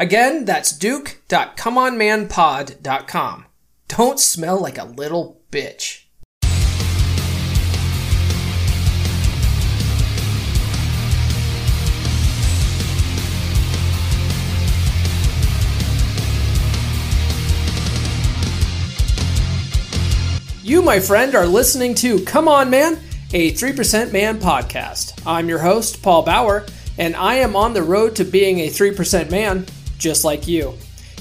Again, that's duke.comeonmanpod.com. Don't smell like a little bitch. You, my friend, are listening to Come On Man, a 3% Man podcast. I'm your host, Paul Bauer, and I am on the road to being a 3% man just like you.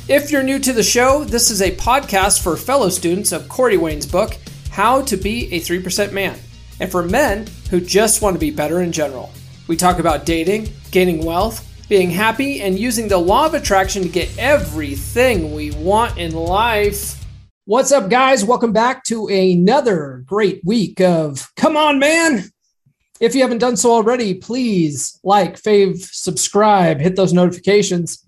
If you're new to the show, this is a podcast for fellow students of Corey Wayne's book, How to Be a 3% Man, and for men who just want to be better in general. We talk about dating, gaining wealth, being happy, and using the law of attraction to get everything we want in life. What's up, guys? Welcome back to another great week of Come On Man. If you haven't done so already, please like, fave, subscribe, hit those notifications.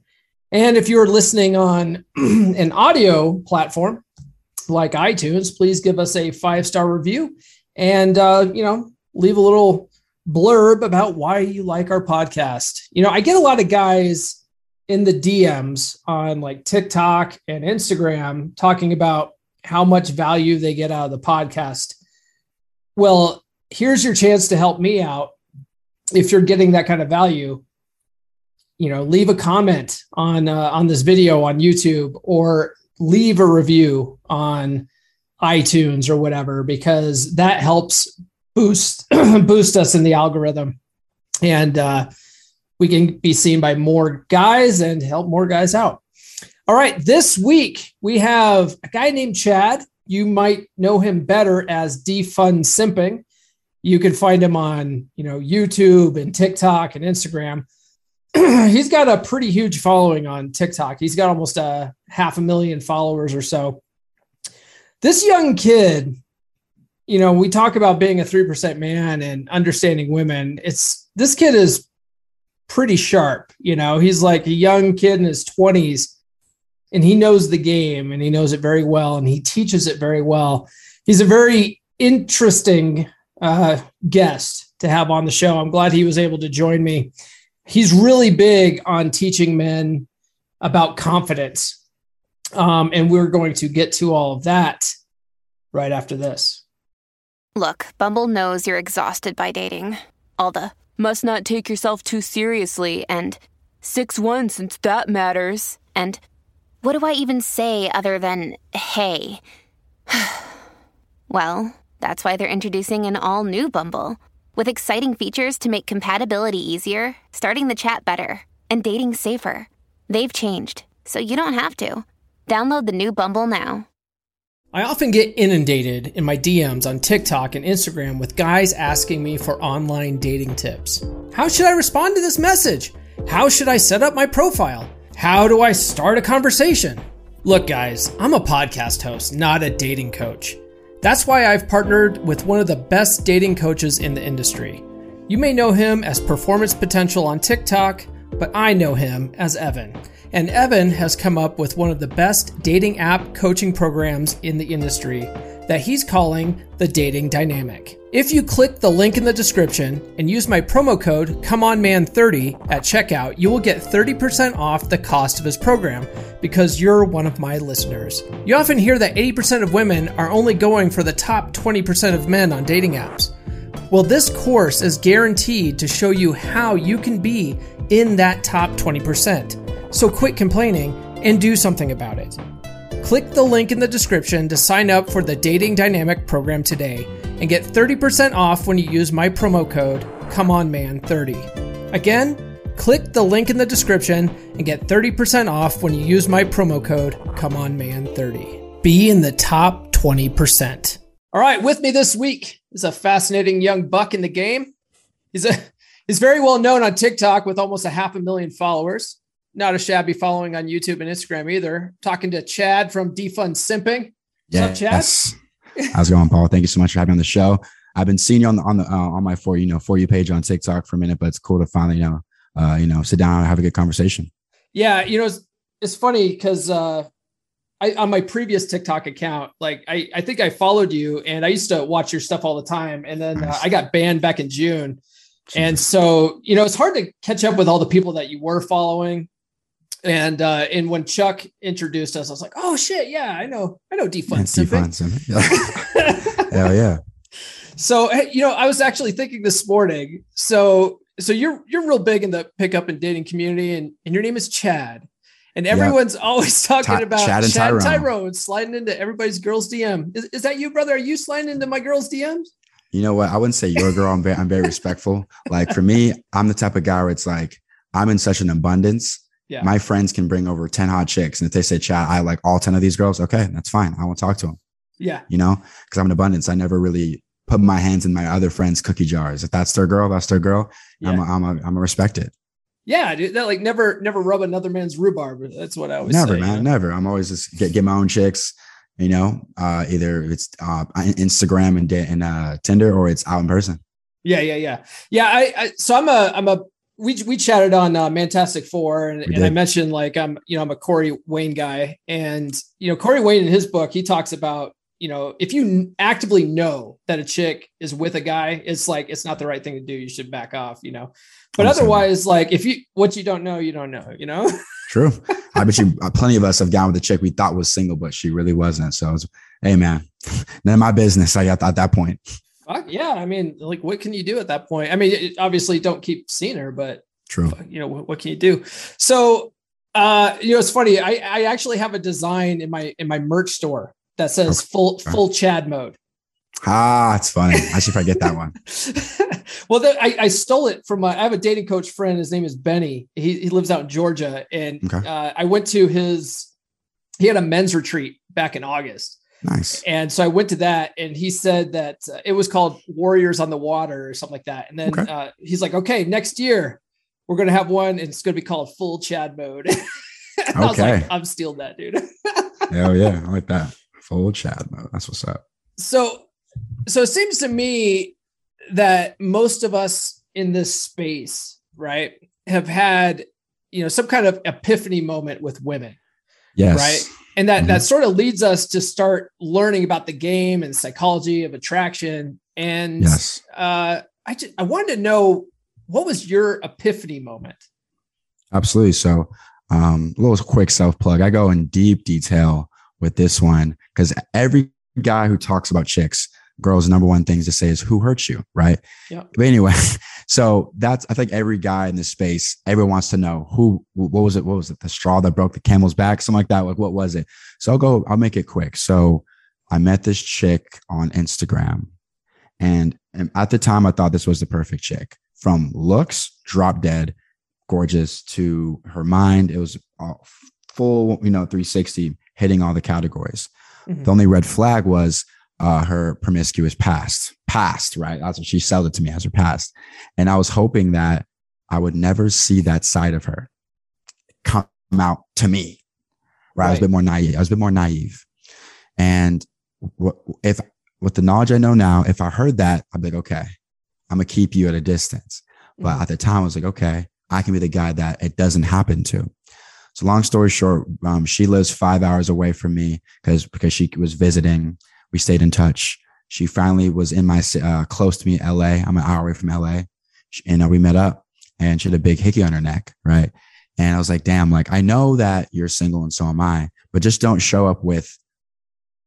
And if you're listening on an audio platform like iTunes, please give us a five star review and, uh, you know, leave a little blurb about why you like our podcast. You know, I get a lot of guys in the DMs on like TikTok and Instagram talking about how much value they get out of the podcast. Well, here's your chance to help me out if you're getting that kind of value you know leave a comment on uh, on this video on youtube or leave a review on itunes or whatever because that helps boost boost us in the algorithm. And uh, we can be seen by more guys and help more guys out. All right this week we have a guy named chad. You might know him better as defund simping. You can find him on you know youtube and tiktok and instagram he's got a pretty huge following on TikTok. He's got almost a half a million followers or so. This young kid, you know, we talk about being a 3% man and understanding women. It's this kid is pretty sharp, you know. He's like a young kid in his 20s and he knows the game and he knows it very well and he teaches it very well. He's a very interesting uh, guest to have on the show. I'm glad he was able to join me he's really big on teaching men about confidence. Um, and we're going to get to all of that right after this. Look, Bumble knows you're exhausted by dating. All the must not take yourself too seriously and 6 1 since that matters. And what do I even say other than hey? well, that's why they're introducing an all new Bumble. With exciting features to make compatibility easier, starting the chat better, and dating safer. They've changed, so you don't have to. Download the new Bumble now. I often get inundated in my DMs on TikTok and Instagram with guys asking me for online dating tips. How should I respond to this message? How should I set up my profile? How do I start a conversation? Look, guys, I'm a podcast host, not a dating coach. That's why I've partnered with one of the best dating coaches in the industry. You may know him as Performance Potential on TikTok, but I know him as Evan. And Evan has come up with one of the best dating app coaching programs in the industry that he's calling the Dating Dynamic. If you click the link in the description and use my promo code ComeOnMan30 at checkout, you will get 30% off the cost of his program because you're one of my listeners. You often hear that 80% of women are only going for the top 20% of men on dating apps. Well, this course is guaranteed to show you how you can be in that top 20%. So quit complaining and do something about it. Click the link in the description to sign up for the Dating Dynamic program today and get 30% off when you use my promo code ComeOnMan30. Again, click the link in the description and get 30% off when you use my promo code ComeOnMan30. Be in the top 20%. All right, with me this week is a fascinating young buck in the game. He's a he's very well known on TikTok with almost a half a million followers. Not a shabby following on YouTube and Instagram either. Talking to Chad from Defund Simping. Yeah, What's up, Chad? How's it going, Paul? Thank you so much for having me on the show. I've been seeing you on the on the uh, on my for you know for you page on TikTok for a minute, but it's cool to finally you know uh, you know sit down and have a good conversation. Yeah, you know it's, it's funny because uh, I, on my previous TikTok account, like I, I think I followed you and I used to watch your stuff all the time. And then uh, nice. uh, I got banned back in June. And so, you know, it's hard to catch up with all the people that you were following. And uh, and when Chuck introduced us, I was like, oh shit, yeah, I know, I know defund simping. Hell yeah. So you know, I was actually thinking this morning. So so you're you're real big in the pickup and dating community, and, and your name is Chad. And everyone's yep. always talking Ty- about Chad and Chad Tyrone. Tyrone sliding into everybody's girl's DM. Is, is that you, brother? Are you sliding into my girl's DMs? You know what? I wouldn't say your girl. I'm very, I'm very respectful. Like for me, I'm the type of guy where it's like I'm in such an abundance. Yeah. My friends can bring over 10 hot chicks. And if they say, Chad, I like all 10 of these girls, okay, that's fine. I won't talk to them. Yeah. You know, because I'm in abundance. I never really put my hands in my other friends' cookie jars. If that's their girl, that's their girl. Yeah. I'm a, I'm a, I'm a respect it. Yeah, dude, that like never never rub another man's rhubarb. That's what I always never, say, man, you know? never. I'm always just get get my own chicks. You know, uh, either it's uh, Instagram and and uh, Tinder or it's out in person. Yeah, yeah, yeah, yeah. I, I so I'm a I'm a we we chatted on uh, Fantastic Four, and, and I mentioned like I'm you know I'm a Corey Wayne guy, and you know Corey Wayne in his book he talks about you know, if you actively know that a chick is with a guy, it's like it's not the right thing to do. You should back off, you know. But otherwise, like if you what you don't know, you don't know, you know. True. I bet you uh, plenty of us have gone with a chick we thought was single, but she really wasn't. So, was, hey man, none of my business. I got at that point. Fuck yeah. I mean, like, what can you do at that point? I mean, it, obviously, don't keep seeing her, but true. You know, what, what can you do? So, uh, you know, it's funny. I I actually have a design in my in my merch store that says okay. full full Chad mode. Ah, it's funny. I should probably get that one. well, the, I, I, stole it from my. I have a dating coach friend. His name is Benny. He, he lives out in Georgia, and okay. uh, I went to his. He had a men's retreat back in August. Nice. And so I went to that, and he said that uh, it was called Warriors on the Water or something like that. And then okay. uh, he's like, "Okay, next year we're gonna have one, and it's gonna be called Full Chad Mode." okay. Like, I'm stealing that, dude. Hell yeah, I like that. Full Chad mode. That's what's up. So, so it seems to me that most of us in this space, right, have had, you know, some kind of epiphany moment with women. Yes. Right. And that, mm-hmm. that sort of leads us to start learning about the game and psychology of attraction. And yes. uh, I just, I wanted to know what was your epiphany moment? Absolutely. So, um, a little quick self plug. I go in deep detail with this one because every guy who talks about chicks, girls' number one things to say is who hurt you, right? Yeah. But anyway, so that's I think every guy in this space, everyone wants to know who what was it? What was it? The straw that broke the camel's back, something like that. Like what was it? So I'll go, I'll make it quick. So I met this chick on Instagram. And, and at the time I thought this was the perfect chick. From looks, drop dead, gorgeous to her mind. It was full, you know, 360 hitting all the categories. Mm-hmm. The only red flag was uh, her promiscuous past, past, right? That's what she sold it to me as her past. And I was hoping that I would never see that side of her come out to me. Right. right. I was a bit more naive. I was a bit more naive. And if with the knowledge I know now, if I heard that, I'd be like, okay, I'm gonna keep you at a distance. But mm-hmm. at the time, I was like, okay, I can be the guy that it doesn't happen to. So long story short, um, she lives five hours away from me because because she was visiting. We stayed in touch. She finally was in my uh, close to me, LA. I'm an hour away from LA, and uh, we met up. And she had a big hickey on her neck, right? And I was like, damn, like I know that you're single and so am I, but just don't show up with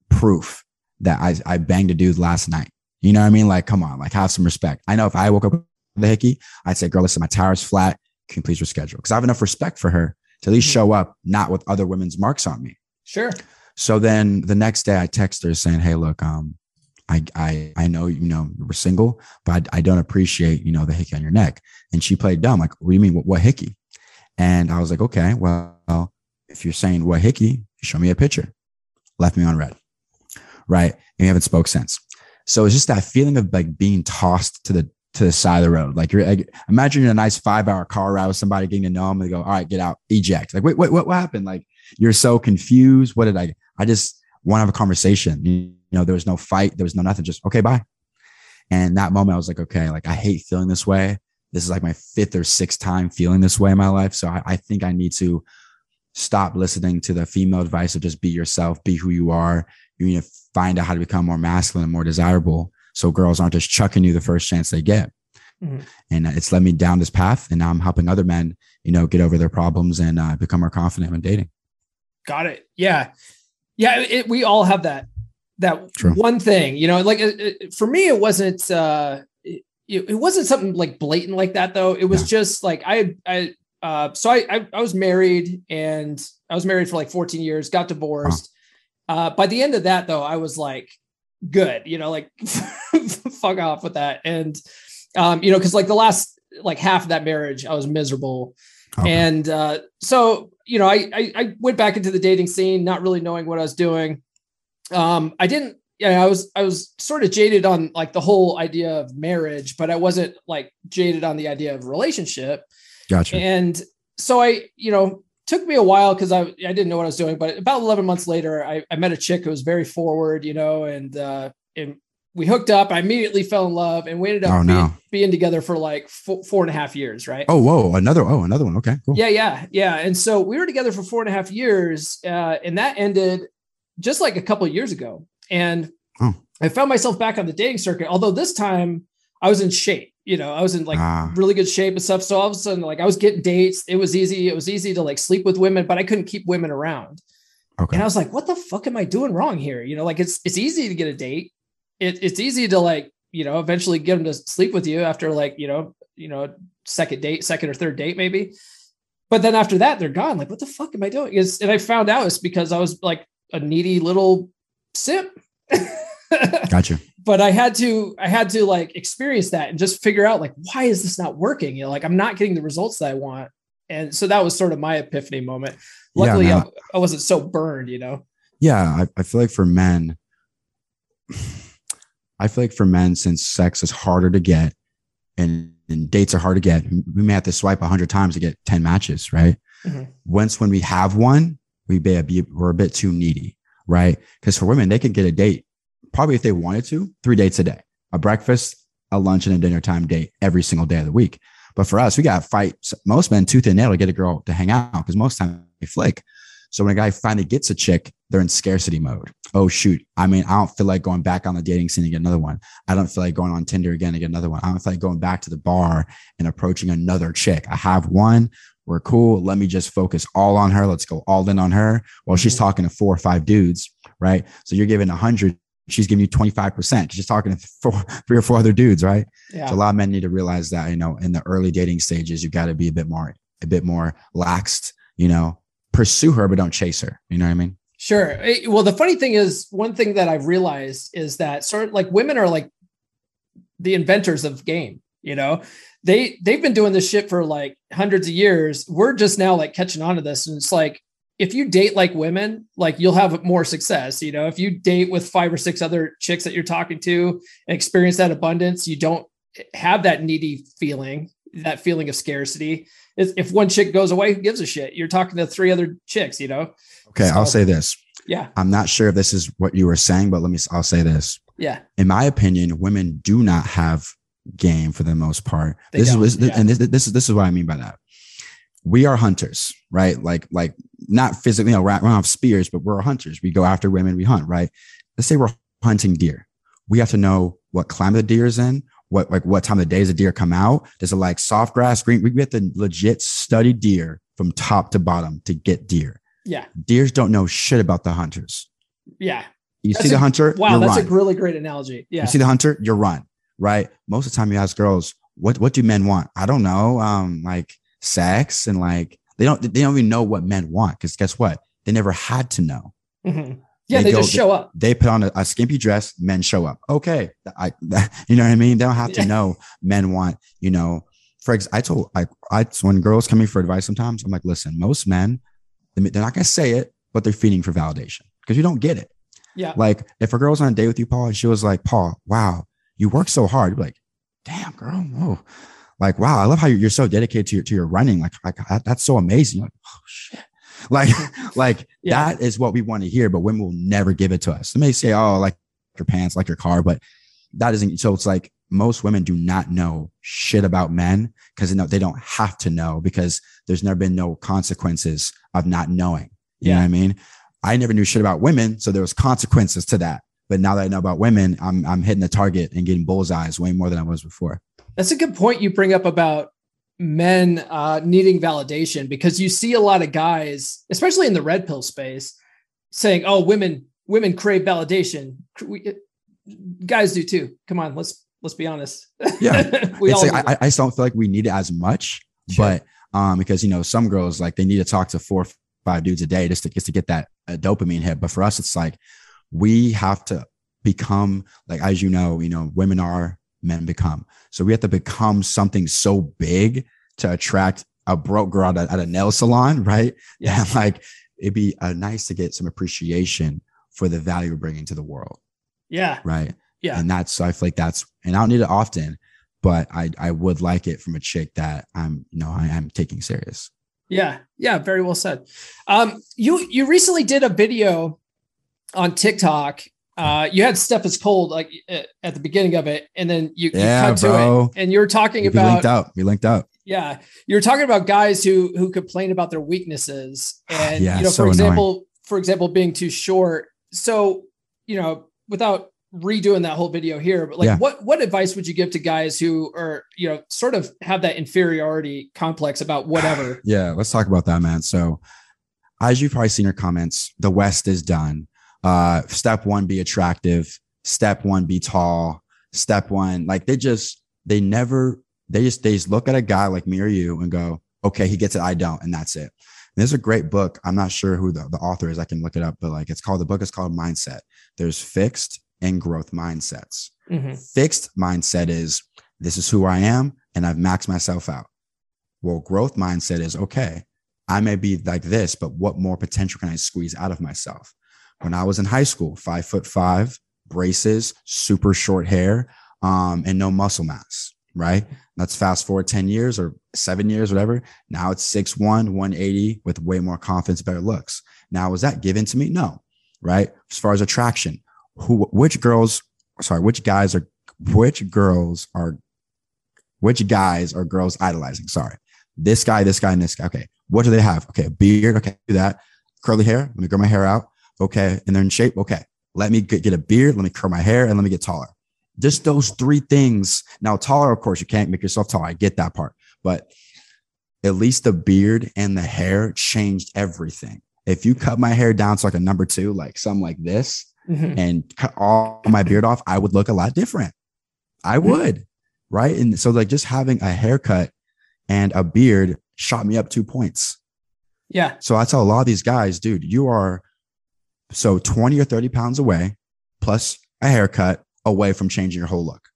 proof that I, I banged a dude last night. You know what I mean? Like, come on, like have some respect. I know if I woke up with the hickey, I'd say, girl, listen, my tire's flat. Can you please reschedule? Because I have enough respect for her to at least mm-hmm. show up not with other women's marks on me. Sure. So then the next day I text her saying, Hey, look, um, I, I, I know, you know, we're single, but I, I don't appreciate, you know, the hickey on your neck. And she played dumb. Like, what do you mean? What, what hickey? And I was like, okay, well, if you're saying what hickey, show me a picture. Left me on read. Right. And we haven't spoke since. So it's just that feeling of like being tossed to the to the side of the road. Like you're like, imagine a nice five hour car ride with somebody getting to know them and they go, all right, get out, eject. Like, wait, wait, what, what happened? Like you're so confused. What did I, I just want to have a conversation. You know, there was no fight. There was no nothing. Just, okay, bye. And that moment I was like, okay, like I hate feeling this way. This is like my fifth or sixth time feeling this way in my life. So I, I think I need to stop listening to the female advice of just be yourself, be who you are. You need to find out how to become more masculine and more desirable. So girls aren't just chucking you the first chance they get. Mm-hmm. And it's led me down this path. And now I'm helping other men, you know, get over their problems and uh, become more confident when dating. Got it. Yeah. Yeah. It, we all have that, that True. one thing, you know, like it, it, for me, it wasn't, uh, it, it, wasn't something like blatant like that though. It was yeah. just like, I, I, uh, so I, I, I, was married and I was married for like 14 years, got divorced. Uh, by the end of that though, I was like, good, you know, like fuck off with that. And, um, you know, cause like the last, like half of that marriage, I was miserable. Okay. And, uh, so, you know, I, I, I went back into the dating scene, not really knowing what I was doing. Um, I didn't, yeah, I was, I was sort of jaded on like the whole idea of marriage, but I wasn't like jaded on the idea of relationship. Gotcha. And so I, you know, took me a while because I, I didn't know what I was doing, but about 11 months later, I, I met a chick who was very forward, you know, and, uh, and we hooked up. I immediately fell in love and we ended up oh, no. being, being, together for like four, four and a half years. Right. Oh, whoa. Another, oh, another one. Okay. Cool. Yeah. Yeah. Yeah. And so we were together for four and a half years. Uh, and that ended just like a couple years ago. And oh. I found myself back on the dating circuit, although this time I was in shape you know, I was in like ah. really good shape and stuff. So all of a sudden, like I was getting dates. It was easy. It was easy to like sleep with women, but I couldn't keep women around. Okay. And I was like, what the fuck am I doing wrong here? You know, like it's it's easy to get a date. It, it's easy to like, you know, eventually get them to sleep with you after like, you know, you know, second date, second or third date, maybe. But then after that, they're gone. Like, what the fuck am I doing? Is and I found out it's because I was like a needy little simp. gotcha but I had to I had to like experience that and just figure out like why is this not working? You know, like I'm not getting the results that I want. And so that was sort of my epiphany moment. Luckily, yeah, I, I, wasn't so burned, you know. Yeah, I, I feel like for men, I feel like for men, since sex is harder to get and, and dates are hard to get, we may have to swipe hundred times to get 10 matches, right? Mm-hmm. Once when we have one, we be, we're a bit too needy, right? Because for women, they can get a date probably if they wanted to, three dates a day, a breakfast, a lunch, and a dinner time date every single day of the week. But for us, we got to fight most men tooth and nail to get a girl to hang out because most time they flake. So when a guy finally gets a chick, they're in scarcity mode. Oh shoot. I mean, I don't feel like going back on the dating scene to get another one. I don't feel like going on Tinder again to get another one. I don't feel like going back to the bar and approaching another chick. I have one. We're cool. Let me just focus all on her. Let's go all in on her while she's mm-hmm. talking to four or five dudes. Right. So you're giving a hundred she's giving you 25%. She's talking to four, three or four other dudes, right? Yeah. So a lot of men need to realize that, you know, in the early dating stages, you got to be a bit more, a bit more laxed, you know, pursue her, but don't chase her. You know what I mean? Sure. Eh, well, the funny thing is, one thing that I've realized is that sort of like women are like the inventors of game, you know, they, they've been doing this shit for like hundreds of years. We're just now like catching on to this. And it's like, if you date like women, like you'll have more success. You know, if you date with five or six other chicks that you're talking to and experience that abundance, you don't have that needy feeling, that feeling of scarcity. If one chick goes away, who gives a shit? You're talking to three other chicks, you know? Okay, so, I'll say this. Yeah. I'm not sure if this is what you were saying, but let me, I'll say this. Yeah. In my opinion, women do not have game for the most part. They this is, yeah. and this, this is, this is what I mean by that we are hunters, right? Like, like not physically, you know, we don't have spears, but we're hunters. We go after women, we hunt, right? Let's say we're hunting deer. We have to know what climate the deer is in, what like what time of the day does a deer come out? Does it like soft grass, green? We have to legit study deer from top to bottom to get deer. Yeah. Deers don't know shit about the hunters. Yeah. You that's see a, the hunter. Wow, that's run. a really great analogy. Yeah. You see the hunter, you run, right? Most of the time you ask girls, what what do men want? I don't know. Um, like sex and like they don't they don't even know what men want because guess what? They never had to know. Mm-hmm. Yeah, they, they go, just show up. They put on a, a, skimpy dress, men show up. Okay. I, you know what I mean? They don't have to know men want, you know, for ex- I told I, I when girls come in for advice sometimes, I'm like, listen, most men, they're not gonna say it, but they're feeding for validation because you don't get it. Yeah. Like if a girl's on a date with you, Paul, and she was like, Paul, wow, you work so hard. You're like, damn, girl, whoa. Like, wow, I love how you're so dedicated to your to your running. Like, like that's so amazing. You're like, oh shit. Like, like yeah. that is what we want to hear, but women will never give it to us. They may say, oh, like your pants, like your car, but that isn't so it's like most women do not know shit about men because they don't have to know because there's never been no consequences of not knowing. You yeah. know what I mean? I never knew shit about women, so there was consequences to that. But now that I know about women, I'm I'm hitting the target and getting bullseyes way more than I was before. That's a good point you bring up about men uh, needing validation because you see a lot of guys, especially in the red pill space, saying, "Oh, women women crave validation. We, guys do too. Come on, let's let's be honest. Yeah, we all. Like, I, I just don't feel like we need it as much, sure. but um, because you know some girls like they need to talk to four five dudes a day just to just to get that uh, dopamine hit. But for us, it's like we have to become like as you know, you know, women are men become. So we have to become something so big to attract a broke girl at a, at a nail salon, right? Yeah, and like it'd be uh, nice to get some appreciation for the value we're bringing to the world. Yeah. Right. Yeah. And that's, so I feel like that's, and I don't need it often, but I, I would like it from a chick that I'm, you know, I am taking serious. Yeah. Yeah. Very well said. Um, you, you recently did a video on TikTok. Uh, you had Steph is cold like at the beginning of it, and then you, yeah, you cut bro. to it, and you were talking we about linked up. We linked up. Yeah, you were talking about guys who who complain about their weaknesses, and yeah, you know, so for example, annoying. for example, being too short. So, you know, without redoing that whole video here, but like yeah. what what advice would you give to guys who are, you know, sort of have that inferiority complex about whatever? yeah, let's talk about that, man. So as you've probably seen your comments, the West is done. Uh step one, be attractive. Step one, be tall. Step one, like they just they never they just they just look at a guy like me or you and go, okay, he gets it, I don't, and that's it. And there's a great book. I'm not sure who the, the author is. I can look it up, but like it's called the book is called Mindset. There's fixed and growth mindsets. Mm-hmm. Fixed mindset is this is who I am and I've maxed myself out. Well, growth mindset is okay, I may be like this, but what more potential can I squeeze out of myself? When I was in high school, five foot five, braces, super short hair, um, and no muscle mass, right? Let's fast forward 10 years or seven years, whatever. Now it's 6'1, 180 with way more confidence, better looks. Now, was that given to me? No, right? As far as attraction, who which girls sorry which guys are which girls are which guys are girls idolizing sorry this guy this guy and this guy okay what do they have okay beard okay do that curly hair let me grow my hair out okay and they're in shape okay let me get, a beard let me curl my hair and let me get taller just those three things now taller of course you can't make yourself tall i get that part but at least the beard and the hair changed everything if you cut my hair down to like a number two like something like this mm-hmm. and cut all my beard off, I would look a lot different. I mm-hmm. would. Right. And so, like, just having a haircut and a beard shot me up two points. Yeah. So I tell a lot of these guys, dude, you are so 20 or 30 pounds away plus a haircut away from changing your whole look.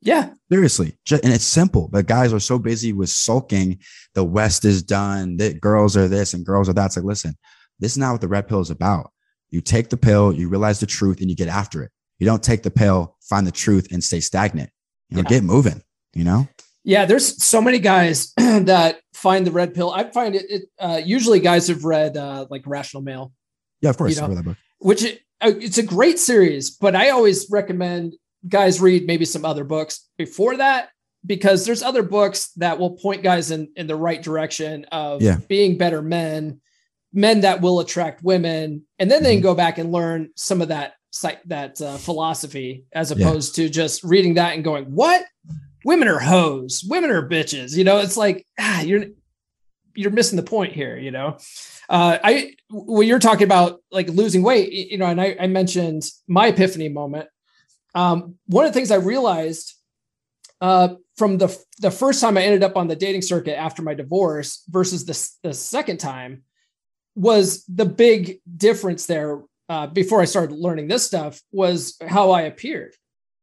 Yeah. Seriously. Just, and it's simple, but guys are so busy with sulking. The West is done, that girls are this and girls are that. It's like, listen, this is not what the red pill is about. You take the pill, you realize the truth, and you get after it. You don't take the pill, find the truth, and stay stagnant. You know, yeah. get moving. You know. Yeah, there's so many guys that find the red pill. I find it, it uh, usually guys have read uh, like Rational Male. Yeah, of course. You know, which it, uh, it's a great series, but I always recommend guys read maybe some other books before that because there's other books that will point guys in in the right direction of yeah. being better men men that will attract women, and then they can mm-hmm. go back and learn some of that that uh, philosophy as opposed yeah. to just reading that and going, "What? Women are hoes. Women are bitches." You know, it's like ah, you're you're missing the point here. You know, uh, I when you're talking about like losing weight, you know, and I, I mentioned my epiphany moment. Um, one of the things I realized uh, from the the first time I ended up on the dating circuit after my divorce versus the the second time was the big difference there uh, before I started learning this stuff was how I appeared.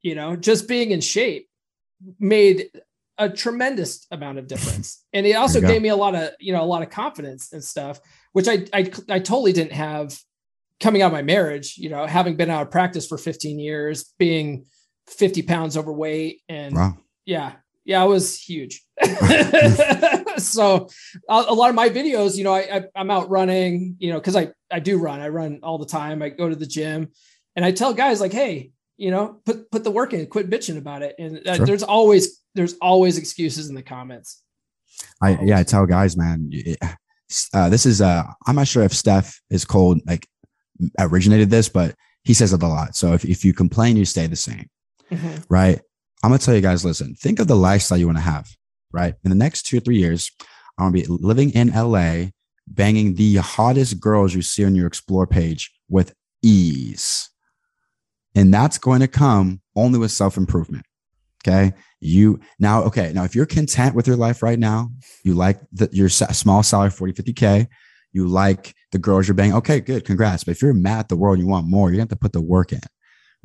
You know, just being in shape made a tremendous amount of difference, and it also gave me a lot of you know a lot of confidence and stuff, which I I, I totally didn't have coming out of my marriage. You know, having been out of practice for 15 years, being 50 pounds overweight, and wow. yeah, yeah, it was huge. so a, lot of my videos, you know, I, I am out running, you know, because I I do run. I run all the time. I go to the gym, and I tell guys like, hey, you know, put put the work in, quit bitching about it. And uh, sure. there's always there's always excuses in the comments. I yeah, I tell guys, man, uh, this is uh, I'm not sure if Steph is cold like originated this, but he says it a lot. So if if you complain, you stay the same, mm-hmm. right? I'm gonna tell you guys, listen, think of the lifestyle you want to have, right? In the next two or three years, I'm gonna be living in LA, banging the hottest girls you see on your explore page with ease. And that's going to come only with self-improvement. Okay. You now, okay. Now, if you're content with your life right now, you like the, your small salary, 40, 50K, you like the girls you're banging. Okay, good. Congrats. But if you're mad at the world, you want more, you have to put the work in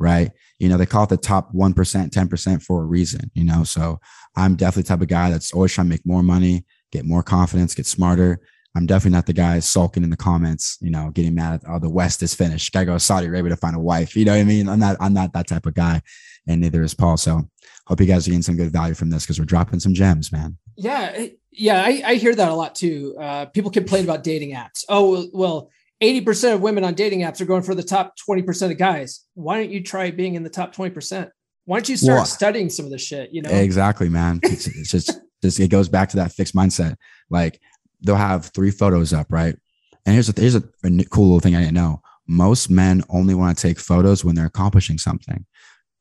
right? You know, they call it the top 1%, 10% for a reason, you know? So I'm definitely the type of guy that's always trying to make more money, get more confidence, get smarter. I'm definitely not the guy sulking in the comments, you know, getting mad at, oh, the West is finished. Gotta go to Saudi Arabia to find a wife. You know what I mean? I'm not, I'm not that type of guy. And neither is Paul. So hope you guys are getting some good value from this because we're dropping some gems, man. Yeah. Yeah. I, I hear that a lot too. Uh, people complain about dating apps. Oh, well, 80% of women on dating apps are going for the top 20% of guys. Why don't you try being in the top 20%? Why don't you start well, studying some of this shit? You know, exactly, man. It's, it's just, just, it goes back to that fixed mindset. Like they'll have three photos up, right? And here's a, here's a, a cool little thing I didn't know. Most men only want to take photos when they're accomplishing something.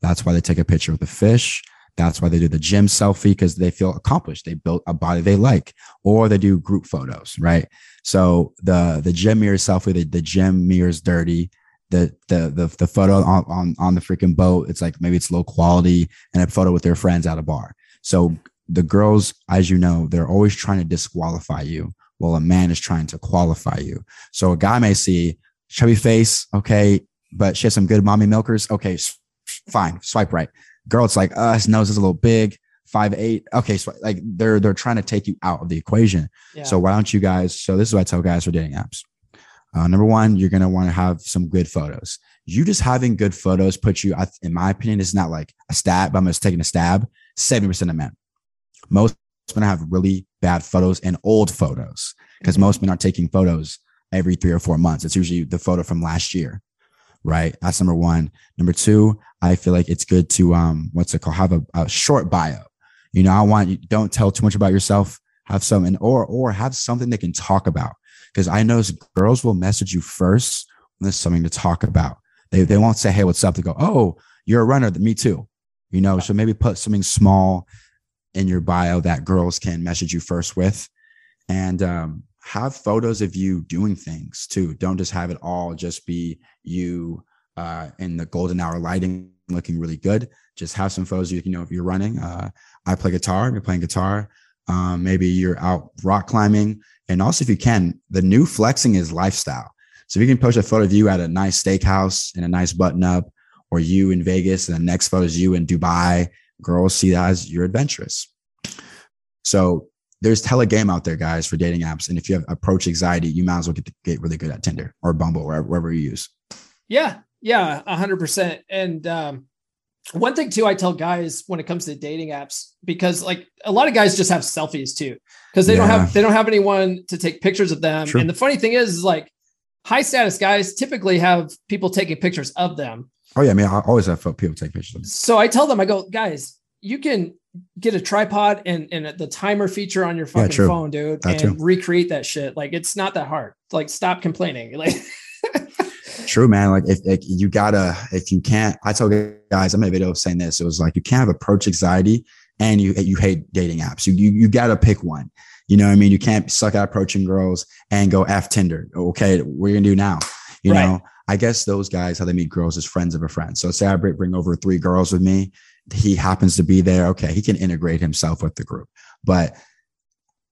That's why they take a picture with a fish. That's why they do the gym selfie because they feel accomplished. They built a body they like, or they do group photos, right? So the the gym mirror selfie, the, the gym mirror's dirty. The, the the the photo on, on on the freaking boat, it's like maybe it's low quality, and a photo with their friends at a bar. So the girls, as you know, they're always trying to disqualify you. While a man is trying to qualify you. So a guy may see chubby face, okay, but she has some good mommy milkers. Okay, fine, swipe right. Girl, it's like, uh, his nose is a little big five eight. Okay, so like they're they're trying to take you out of the equation. Yeah. So why don't you guys? So this is what I tell guys for dating apps. Uh, number one, you're gonna want to have some good photos. You just having good photos puts you, in my opinion, is not like a stab. but I'm just taking a stab. Seventy percent of men, most men have really bad photos and old photos because mm-hmm. most men are taking photos every three or four months. It's usually the photo from last year right? That's number one. Number two, I feel like it's good to um, what's it called? Have a, a short bio. You know, I want you don't tell too much about yourself. Have something or or have something they can talk about. Because I know girls will message you first when there's something to talk about. They they won't say, Hey, what's up? They go, Oh, you're a runner. Me too. You know, so maybe put something small in your bio that girls can message you first with. And um, have photos of you doing things too. Don't just have it all just be you uh, in the golden hour lighting looking really good. Just have some photos. You, you know, if you're running, uh, I play guitar. You're playing guitar. Um, maybe you're out rock climbing, and also if you can, the new flexing is lifestyle. So if you can post a photo of you at a nice steakhouse in a nice button up, or you in Vegas, and the next photo is you in Dubai, girls see that as you're adventurous. So there's tele game out there, guys, for dating apps. And if you have approach anxiety, you might as well get get really good at Tinder or Bumble, or wherever you use. Yeah, yeah, A hundred percent. And um, one thing too, I tell guys when it comes to dating apps, because like a lot of guys just have selfies too, because they yeah. don't have they don't have anyone to take pictures of them. True. And the funny thing is, is like high status guys typically have people taking pictures of them. Oh yeah, I mean, I always have people take pictures. So I tell them, I go, guys, you can get a tripod and, and the timer feature on your fucking yeah, phone, dude, and recreate that shit. Like it's not that hard. Like stop complaining. Like true, man. Like if, if, you gotta, if you can't, I told guys, I made a video saying this. It was like you can't have approach anxiety and you you hate dating apps. You you, you gotta pick one. You know what I mean? You can't suck at approaching girls and go F Tinder. Okay, what are you gonna do now? You right. know, I guess those guys how they meet girls is friends of a friend. So say I bring over three girls with me he happens to be there. Okay, he can integrate himself with the group. But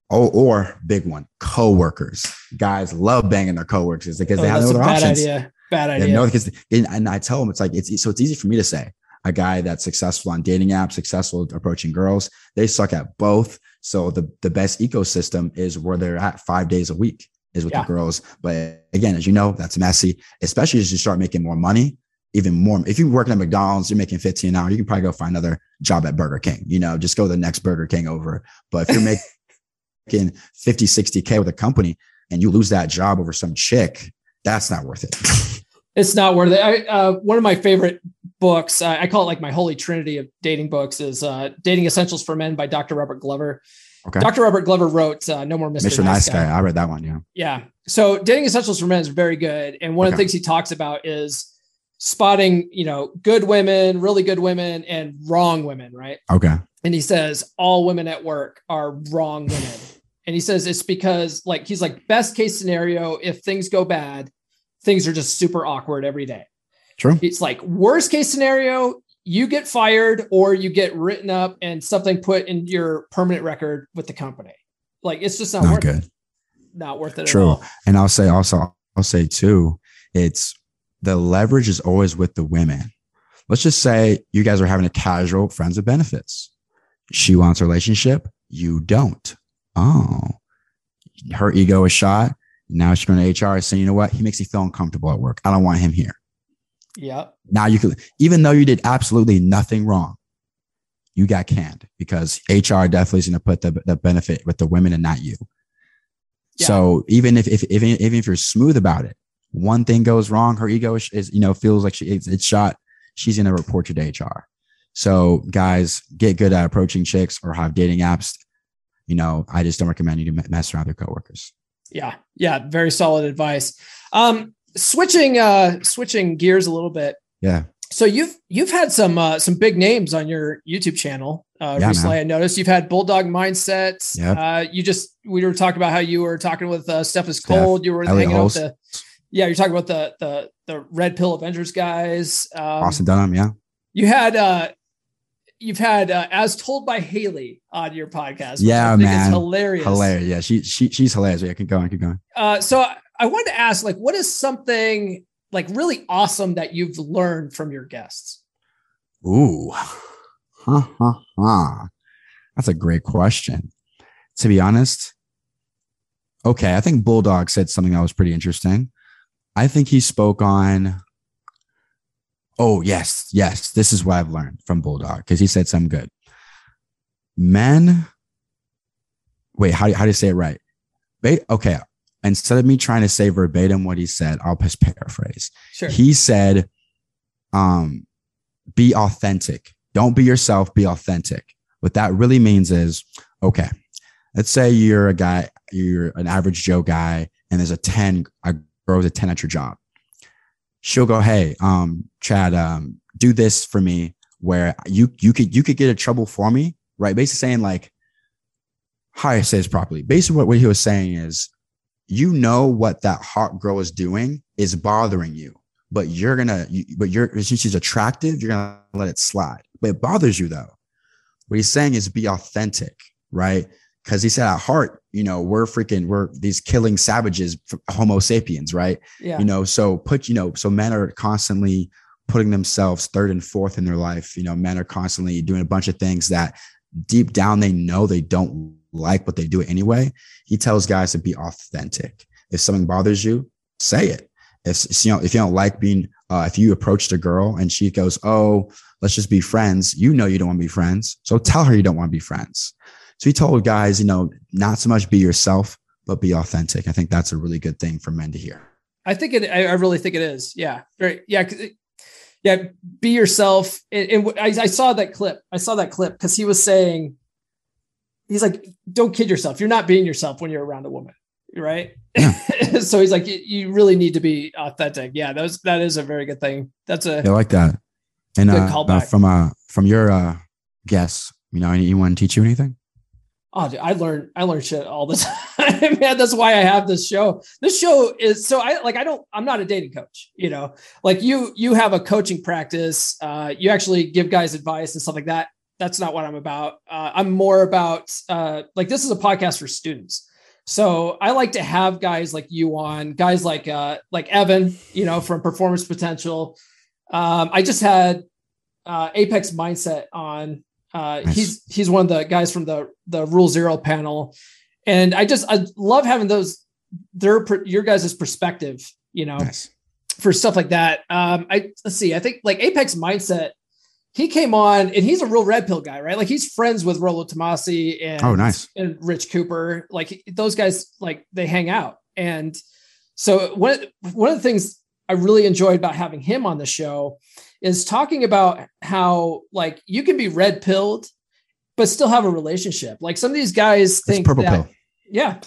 oh, or big one, coworkers. Guys love banging their coworkers because oh, they have no other options. Idea. Bad idea. No, because and, and I tell them it's like it's so it's easy for me to say a guy that's successful on dating apps, successful approaching girls, they suck at both. So the the best ecosystem is where they're at five days a week is with yeah. the girls. But again, as you know, that's messy, especially as you start making more money. Even more, if you're working at McDonald's, you're making 15 an hour, you can probably go find another job at Burger King, you know, just go to the next Burger King over. But if you're making 50, 60K with a company and you lose that job over some chick, that's not worth it. it's not worth it. I, uh, one of my favorite books, uh, I call it like my holy trinity of dating books, is uh, Dating Essentials for Men by Dr. Robert Glover. Okay. Dr. Robert Glover wrote uh, No More Mr. Mr. Nice, guy. guy. I read that one. Yeah. Yeah. So Dating Essentials for Men is very good. And one okay. of the things he talks about is spotting, you know, good women, really good women, and wrong women, right? Okay. And he says all women at work are wrong women. and he says it's because, like, he's like, best case scenario, if things go bad, things are just super awkward every day. True. It's like worst case scenario, you get fired or you get written up and something put in your permanent record with the company. Like it's just not, not worth good. It. Not worth it. True. And I'll say also, I'll say too, it's the leverage is always with the women. Let's just say you guys are having a casual friends with benefits. She wants a relationship. You don't. Oh, her ego is shot. Now she's going to HR saying, you know what? He makes me feel uncomfortable at work. I don't want him here. Yeah. Now you could, even though you did absolutely nothing wrong, you got canned because HR definitely is going to put the, the benefit with the women and not you. Yeah. So even if, if, if, even if you're smooth about it, one thing goes wrong, her ego is, is you know, feels like she, it's, it's shot. She's going to report you to HR. So guys, get good at approaching chicks or have dating apps. You know, I just don't recommend you to mess around with your coworkers. Yeah. Yeah. Very solid advice. Um, switching, uh, switching gears a little bit. Yeah. So you've, you've had some, uh, some big names on your YouTube channel. Uh, yeah, recently man. I noticed you've had Bulldog Mindsets. Yep. Uh, you just, we were talking about how you were talking with, uh, Steph is cold. You were Elliot hanging Hulse. out with the, yeah, you're talking about the, the, the red pill Avengers guys. Um, Austin Dunham. Yeah. You had, uh, you've had uh, as told by Haley on your podcast. Yeah, man, hilarious. Hilarious. Yeah, she she she's hilarious. Yeah, keep going, keep going. Uh, so I wanted to ask, like, what is something like really awesome that you've learned from your guests? Ooh, huh, huh, huh. That's a great question. To be honest, okay, I think Bulldog said something that was pretty interesting. I think he spoke on Oh, yes, yes. This is what I've learned from Bulldog because he said something good. Men, wait, how, how do you say it right? okay. Instead of me trying to say verbatim what he said, I'll just paraphrase. Sure. He said, um, be authentic. Don't be yourself, be authentic. What that really means is, okay, let's say you're a guy, you're an average Joe guy, and there's a 10, a girl with a 10 at your job she'll go, Hey, um, Chad, um, do this for me where you, you could, you could get a trouble for me. Right. Basically saying like, how I say this properly. Basically what, what he was saying is, you know, what that hot girl is doing is bothering you, but you're going to, you, but you're, since she's attractive, you're going to let it slide, but it bothers you though. What he's saying is be authentic, right? Cause he said at heart, you know, we're freaking, we're these killing savages, Homo sapiens, right? Yeah. You know, so put, you know, so men are constantly putting themselves third and fourth in their life. You know, men are constantly doing a bunch of things that deep down they know they don't like, but they do it anyway. He tells guys to be authentic. If something bothers you, say it. If you know, if you don't like being, uh, if you approached a girl and she goes, "Oh, let's just be friends," you know you don't want to be friends, so tell her you don't want to be friends. So he told guys, you know, not so much be yourself, but be authentic. I think that's a really good thing for men to hear. I think it, I really think it is. Yeah. Very, yeah. Yeah. Be yourself. And, and I, I saw that clip. I saw that clip because he was saying, he's like, don't kid yourself. You're not being yourself when you're around a woman. Right. Yeah. so he's like, you really need to be authentic. Yeah. That was, that is a very good thing. That's a, I like that. And uh, from, uh, from your, uh, guests, you know, anyone teach you anything? Oh, dude, I learn I learn shit all the time. Man, that's why I have this show. This show is so I like I don't I'm not a dating coach, you know. Like you you have a coaching practice, uh you actually give guys advice and stuff like that. That's not what I'm about. Uh, I'm more about uh like this is a podcast for students. So I like to have guys like you on, guys like uh like Evan, you know, from Performance Potential. Um, I just had uh, Apex Mindset on. Uh, nice. He's he's one of the guys from the the Rule Zero panel, and I just I love having those their your guys' perspective, you know, nice. for stuff like that. Um, I let's see, I think like Apex Mindset he came on and he's a real red pill guy, right? Like he's friends with Rollo Tomassi and oh, nice, and Rich Cooper. Like those guys, like they hang out. And so one one of the things I really enjoyed about having him on the show is talking about how like you can be red pilled, but still have a relationship. Like some of these guys think purple that, pill. yeah,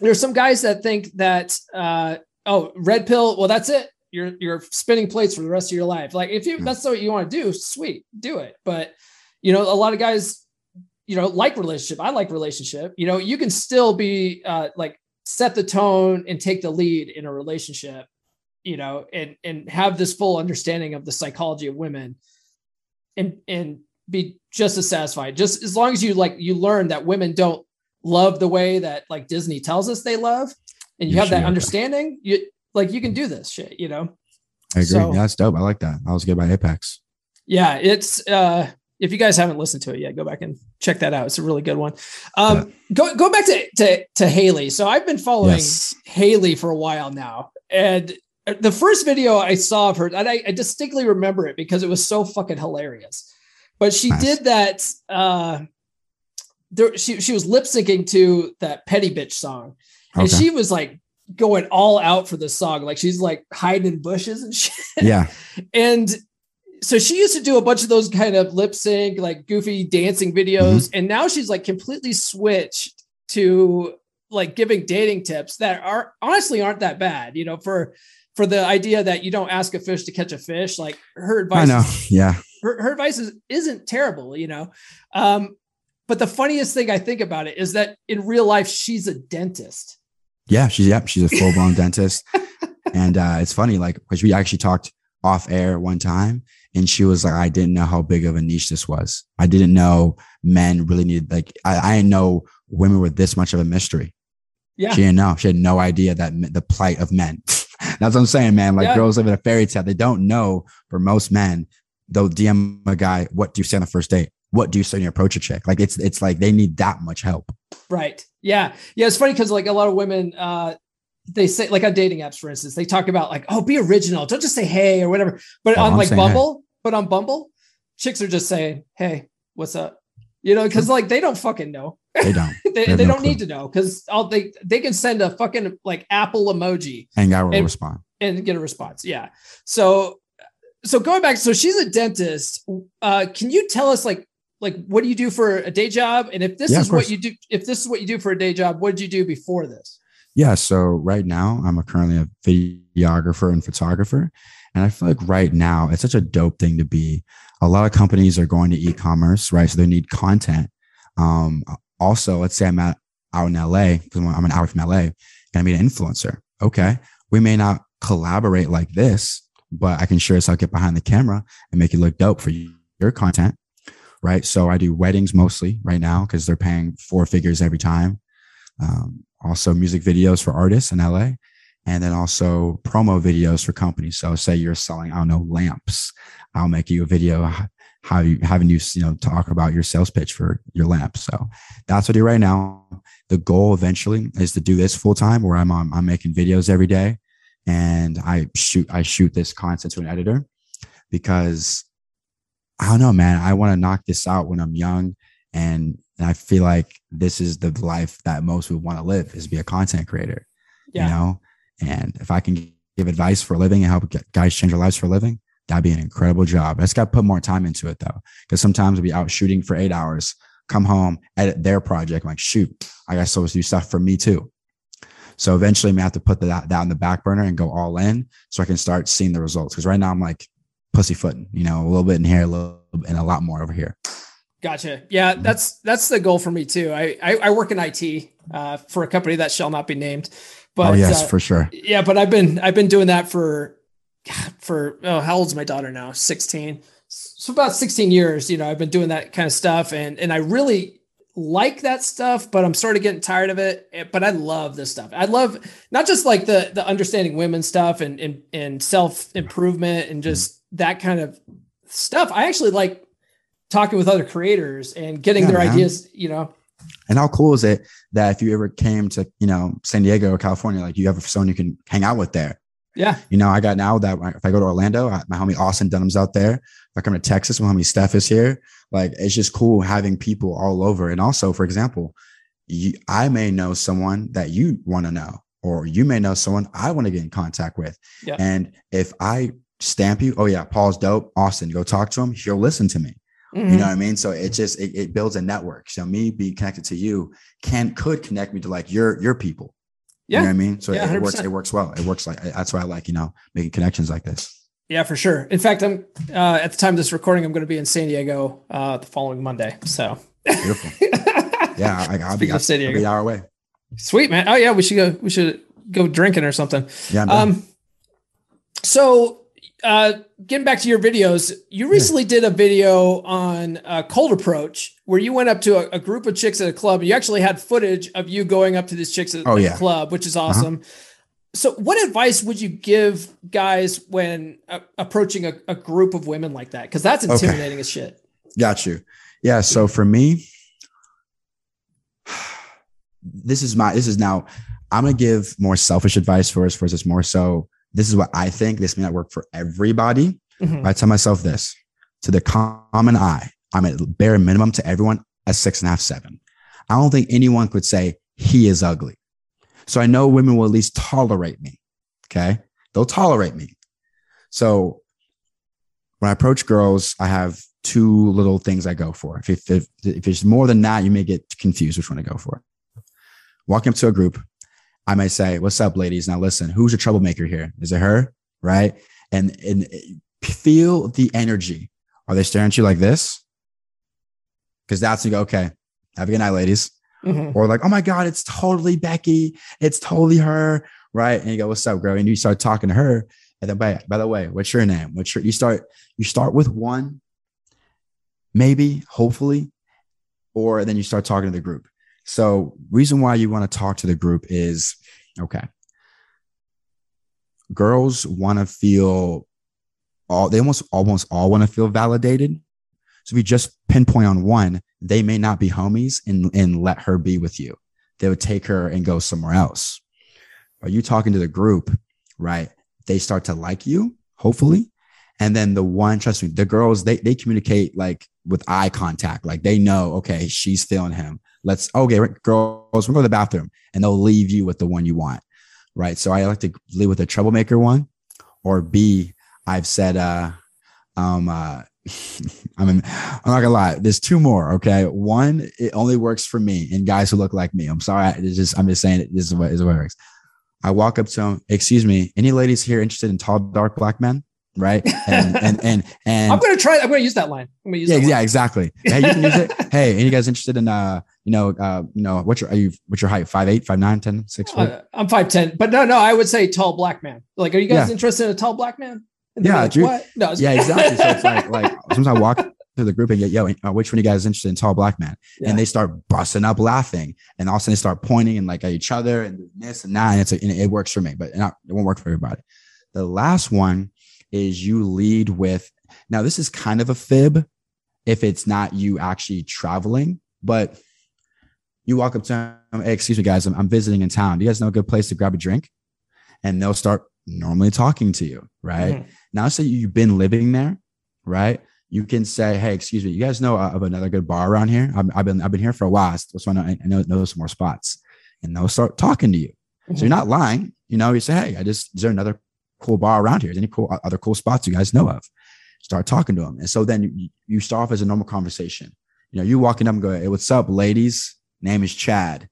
there's some guys that think that uh, oh red pill, well that's it you're you're spinning plates for the rest of your life. Like if you that's what you want to do, sweet, do it. But you know, a lot of guys, you know, like relationship. I like relationship. You know, you can still be uh, like set the tone and take the lead in a relationship. You know, and and have this full understanding of the psychology of women, and and be just as satisfied. Just as long as you like you learn that women don't love the way that like Disney tells us they love, and you, you have that understanding. You like you can do this shit, you know? I agree. So, yeah, that's dope. I like that. I was good by Apex. Yeah, it's uh if you guys haven't listened to it yet, go back and check that out. It's a really good one. Um, yeah. go go back to, to to Haley. So I've been following yes. Haley for a while now, and the first video I saw of her, and I, I distinctly remember it because it was so fucking hilarious. But she nice. did that. Uh, there, she she was lip syncing to that Petty Bitch song, and she was like going all out for the song. Like she's like hiding in bushes and shit. Yeah. and so she used to do a bunch of those kind of lip sync, like goofy dancing videos. Mm-hmm. And now she's like completely switched to like giving dating tips that are honestly aren't that bad, you know, for for the idea that you don't ask a fish to catch a fish. Like her advice, I know, yeah, her, her advice is, isn't terrible, you know. Um, but the funniest thing I think about it is that in real life, she's a dentist. Yeah, she's yeah, she's a full blown dentist, and uh, it's funny like because we actually talked off air one time, and she was like, I didn't know how big of a niche this was. I didn't know men really needed like I, I didn't know women were this much of a mystery. Yeah, she didn't know. She had no idea that the plight of men. That's what I'm saying, man. Like yeah. girls live in a fairy tale. They don't know for most men. They'll DM a guy, "What do you say on the first date? What do you say when you approach a chick?" Like it's it's like they need that much help. Right. Yeah. Yeah. It's funny because like a lot of women, uh, they say like on dating apps, for instance, they talk about like, oh, be original. Don't just say hey or whatever. But oh, on I'm like Bumble, hey. but on Bumble, chicks are just saying, hey, what's up? You know, because like they don't fucking know. They don't. they, they, they no don't clue. need to know because all they they can send a fucking like Apple emoji and get a respond and get a response. Yeah. So so going back, so she's a dentist. Uh, can you tell us like like what do you do for a day job and if this yeah, is what you do if this is what you do for a day job what did you do before this yeah so right now i'm a, currently a videographer and photographer. And i feel like right now it's such a dope thing to be. A lot of companies are going to e-commerce right? So they need content. Um, also let's say i'm out in la because i'm an hour from la and i meet an influencer. Okay we may not collaborate like this but i can sure as hell get behind the camera and make it look dope for you, your content right? So I do weddings mostly right now because they're paying four figures every time. Um, also, music videos for artists in LA, and then also promo videos for companies. So, say you're selling, I don't know, lamps. I'll make you a video how you having you you know talk about your sales pitch for your lamp. So that's what I do right now. The goal eventually is to do this full time, where I'm on, I'm making videos every day, and I shoot I shoot this content to an editor because I don't know, man. I want to knock this out when I'm young. And I feel like this is the life that most would want to live is be a content creator, yeah. you know? And if I can give advice for a living and help guys change their lives for a living, that'd be an incredible job. I just got to put more time into it though. Cause sometimes we'll be out shooting for eight hours, come home, edit their project. I'm like, shoot, I got to do stuff for me too. So eventually I may have to put that, on the back burner and go all in so I can start seeing the results. Cause right now I'm like, pussyfooting, you know, a little bit in here, a little and a lot more over here. Gotcha. Yeah, that's that's the goal for me too. I I, I work in IT uh, for a company that shall not be named. But oh, yes, uh, for sure. Yeah, but I've been I've been doing that for for oh, how old's my daughter now? Sixteen. So about sixteen years. You know, I've been doing that kind of stuff, and and I really like that stuff, but I'm sort of getting tired of it. Eh, but I love this stuff. I love not just like the the understanding women stuff and and, and self improvement and just that kind of stuff. I actually like talking with other creators and getting yeah, their man. ideas. You know. And how cool is it that if you ever came to you know San Diego or California, like you have someone you can hang out with there. Yeah. You know, I got now that if I go to Orlando, my homie Austin Dunham's out there. If I come to Texas, my homie Steph is here. Like it's just cool having people all over. And also, for example, you, I may know someone that you want to know, or you may know someone I want to get in contact with. Yeah. And if I stamp you, oh yeah, Paul's dope. Austin, go talk to him. He'll listen to me. Mm-hmm. You know what I mean? So it just it, it, builds a network. So me being connected to you can could connect me to like your your people. Yeah. You know what I mean? So yeah, it, it works, it works well. It works like that's why I like, you know, making connections like this. Yeah, for sure. In fact, I'm uh, at the time of this recording, I'm going to be in San Diego uh, the following Monday. So beautiful. yeah, I, will be, I'll, San Diego. I'll be hour away. Sweet man. Oh yeah, we should go. We should go drinking or something. Yeah. Um. So, uh, getting back to your videos, you recently yeah. did a video on a cold approach where you went up to a, a, group of chicks at a club. You actually had footage of you going up to these chicks at oh, yeah. club, which is uh-huh. awesome. Uh-huh. So, what advice would you give guys when uh, approaching a, a, group of women like that? Because that's intimidating okay. as shit. Got you. Yeah. So for me, this is my. This is now. I'm gonna give more selfish advice first. First, it's more so. This is what I think. This may not work for everybody. Mm-hmm. I tell myself this: to the common eye, I'm at bare minimum to everyone a six and a half, seven. I don't think anyone could say he is ugly. So I know women will at least tolerate me. Okay. They'll tolerate me. So when I approach girls, I have two little things I go for. If, if, if, if it's more than that, you may get confused which one to go for. Walking up to a group, I may say, What's up, ladies? Now listen, who's a troublemaker here? Is it her? Right. And, and feel the energy. Are they staring at you like this? Because that's you go, okay, have a good night, ladies. Mm-hmm. Or like, oh my God, it's totally Becky. It's totally her. Right. And you go, what's up, girl? And you start talking to her. And then by, by the way, what's your name? What's your you start, you start with one, maybe, hopefully, or then you start talking to the group. So reason why you want to talk to the group is okay. Girls want to feel all they almost almost all want to feel validated. So if you just pinpoint on one, they may not be homies and, and let her be with you. They would take her and go somewhere else. Are you talking to the group, right? They start to like you, hopefully. And then the one, trust me, the girls, they, they communicate like with eye contact. Like they know, okay, she's feeling him. Let's, okay, girls, we'll go to the bathroom and they'll leave you with the one you want. Right. So I like to leave with a troublemaker one or B, I've said, uh, um, uh, I mean, I'm not gonna lie. There's two more. Okay, one it only works for me and guys who look like me. I'm sorry. It's just I'm just saying it. This is what is what works. I walk up to him. Excuse me. Any ladies here interested in tall, dark black men? Right. And and and and I'm gonna try. I'm gonna use that line. I'm gonna use. Yeah, yeah, exactly. Hey, you can use it. Hey, any guys interested in uh, you know, uh, you know, what's your are you what's your height? Five eight, five nine, ten, six foot? Uh, I'm five ten, but no, no, I would say tall black man. Like, are you guys yeah. interested in a tall black man? yeah, like, what? No, yeah, exactly. So it's like like sometimes I walk to the group and get, yo, uh, which one of you guys is interested in tall black man? Yeah. And they start busting up laughing. And all of a sudden they start pointing and like at each other and this and that. And it's a, and it works for me, but not, it won't work for everybody. The last one is you lead with, now this is kind of a fib if it's not you actually traveling, but you walk up to them, hey, excuse me, guys, I'm, I'm visiting in town. Do you guys know a good place to grab a drink? And they'll start normally talking to you, right? Mm-hmm. Now, say you've been living there, right? You can say, "Hey, excuse me, you guys know of another good bar around here? I've, I've been I've been here for a while, so I know, I know, know some more spots." And they'll start talking to you. Mm-hmm. So you're not lying. You know, you say, "Hey, I just is there another cool bar around here? Is any cool other cool spots you guys know of?" Start talking to them, and so then you, start off as a normal conversation. You know, you walking up and go, "Hey, what's up, ladies? Name is Chad."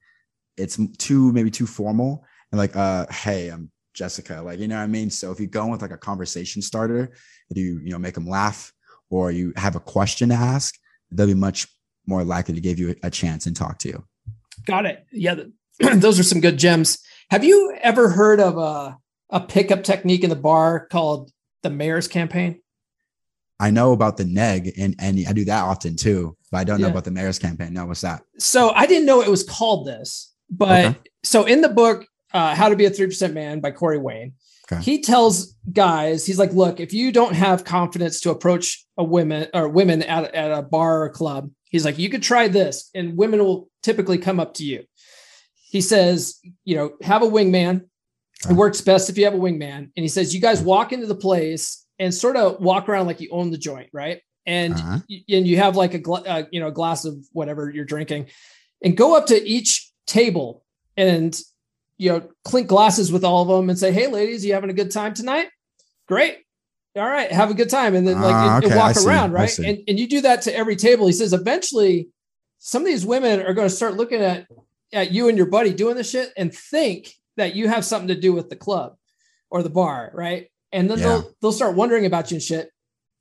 It's too maybe too formal, and like, uh, "Hey, I'm Jessica. Like, you know what I mean? So if you go with like a conversation starter, if you, you know, make them laugh or you have a question to ask, they'll be much more likely to give you a chance and talk to you. Got it. Yeah. those are some good gems. Have you ever heard of a, a pickup technique in the bar called the mayor's campaign? I know about the neg and and I do that often too, but I don't know Yeah. about the mayor's campaign. No, what's that? So I didn't know it was called this, but Okay. so in the book, uh, How to Be a 3% Man by Corey Wayne, Okay. he tells guys, he's like, look, if you don't have confidence to approach a women or women at, at a bar or club, he's like, you could try this and women will typically come up to you. He says, you know, have a wingman. It works best if you have a wingman. And he says, you guys walk into the place and sort of walk around like you own the joint, right? And Uh-huh. and you have like a gla- uh, you know a glass of whatever you're drinking, and go up to each table and you know clink glasses with all of them and say, "Hey, ladies, you having a good time tonight? Great, all right, have a good time." And then like Ah, and- and okay, I walk see, around, right? And and you do that to every table. He says eventually some of these women are going to start looking at at you and your buddy doing this shit and think that you have something to do with the club or the bar, right? And then Yeah. they'll they'll start wondering about you and shit.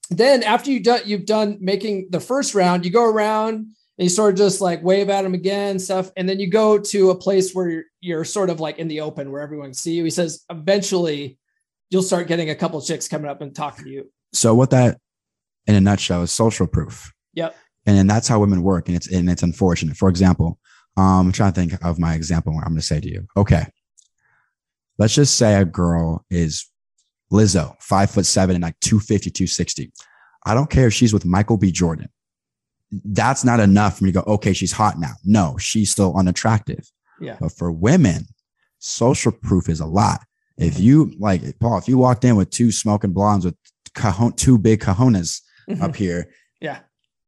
Then after you done you've done making the first round, you go around and you sort of just like wave at them again, stuff, and then you go to a place where you're, you're sort of like in the open where everyone can see you. He says eventually you'll start getting a couple chicks coming up and talking to you. So what that in a nutshell is social proof. Yep. And then that's how women work. And it's and it's unfortunate. For example, um, I'm trying to think of my example where I'm gonna say to you, okay. Let's just say a girl is Lizzo, five foot seven and like 250, 260. I don't care if she's with Michael B. Jordan. That's not enough for me to go, okay, she's hot now. No, she's still unattractive. Yeah. But for women, social proof is a lot. If mm-hmm. you like Paul, if you walked in with two smoking blondes with cajon, two big cojones mm-hmm. up here, Yeah.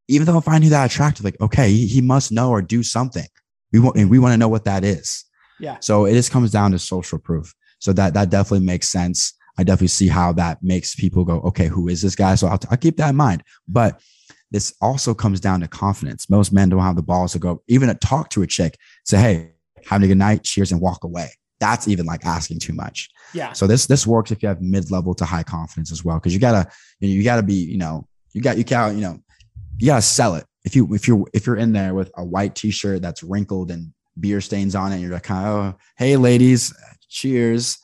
even though if I knew that attractive, like, okay, he, he must know or do something. We want, and we want to know what that is. Yeah. So it just comes down to social proof. So that, that definitely makes sense. I definitely see how that makes people go, okay, who is this guy? So I'll, I'll keep that in mind. But this also comes down to confidence. Most men don't have the balls to go, even to talk to a chick, say, hey, having a good night, cheers, and walk away. That's even like asking too much. Yeah. So this this works if you have mid level to high confidence as well, because you gotta you, know, you gotta be you know you got you got you know you gotta sell it. If you if you're if you're in there with a white t shirt that's wrinkled and beer stains on it, and you're like kind of oh hey ladies, cheers,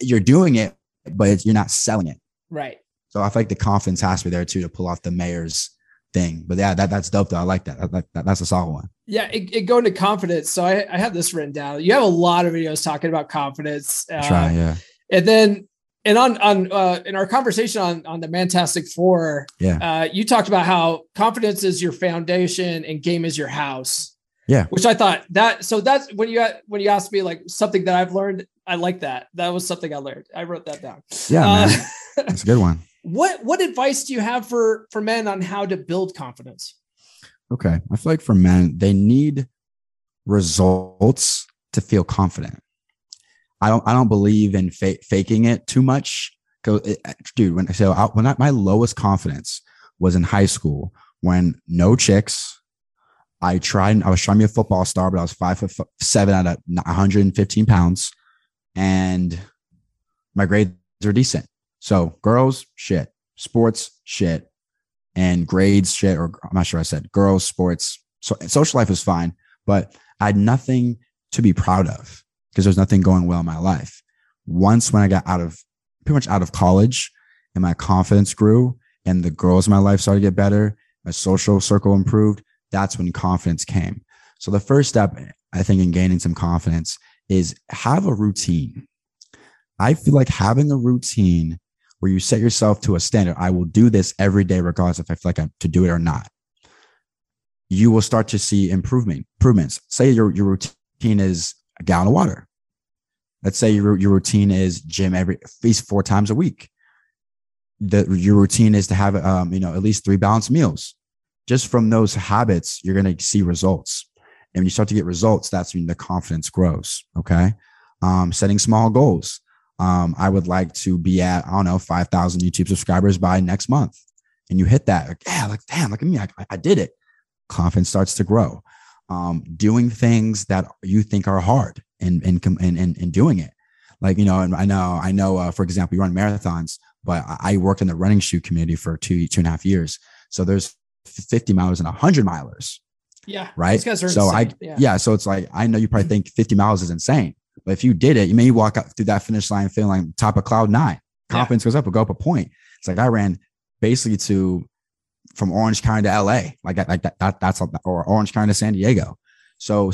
you're doing it, but it's, you're not selling it. Right. So I feel like the confidence has to be there too to pull off the mayor's thing. But yeah, that that's dope though. I like that. That- that- that's a solid one. Yeah, it, it go into confidence. So I, I have this written down. You have a lot of videos talking about confidence. Uh, Try yeah and then and on on uh, in our conversation on on the Mantastic Four, yeah uh, you talked about how confidence is your foundation and game is your house. Yeah. which I thought that. So that's when you when you asked me like something that I've learned. I like that. That was something I learned. I wrote that down. yeah Uh, man. That's a good one. what what advice do you have for for men on how to build confidence? Okay. I feel like for men, they need results to feel confident. I don't I don't believe in fa- faking it too much. 'Cause it- dude, when so I, when I, my lowest confidence was in high school when no chicks. I tried. I was trying to be a football star, but I was five foot seven out of 115 pounds, and my grades are decent. So girls, shit. Sports, shit and grades shit, or I'm not sure I said girls, sports, so social life was fine, but I had nothing to be proud of because there's nothing going well in my life. Once when I got out of pretty much out of college and my confidence grew and the girls in my life started to get better, my social circle improved, that's when confidence came. So the first step, I think, in gaining some confidence is have a routine. I feel like having a routine where you set yourself to a standard. I will do this every day, regardless if I feel like I'm to do it or not. You will start to see improvement, improvements. Say your, your routine is a gallon of water. Let's say your, your routine is gym every at least four times a week. The, your routine is to have, um, you know, at least three balanced meals. Just from those habits, you're going to see results. And when you start to get results, that's when the confidence grows. Okay. Um, setting small goals um, I would like to be at, I don't know, 5,000 YouTube subscribers by next month. And you hit that, like, yeah, like, damn, look at me. I, I did it. Confidence starts to grow. Um, doing things that you think are hard and, and, and, and, doing it. Like, you know, and I know, I know, uh, for example, you run marathons, but I- I worked in the running shoe community for two, two and a half years. So there's 50 milers and 100 milers Yeah, right? These guys are so I insane. yeah. so it's like I know you probably think 50 miles is insane, but if you did it, you may walk out through that finish line feeling like top of cloud nine. Yeah. Confidence goes up, will go up a point. It's like I ran basically to from Orange County to LA, like like that, that that's or Orange County to San Diego. So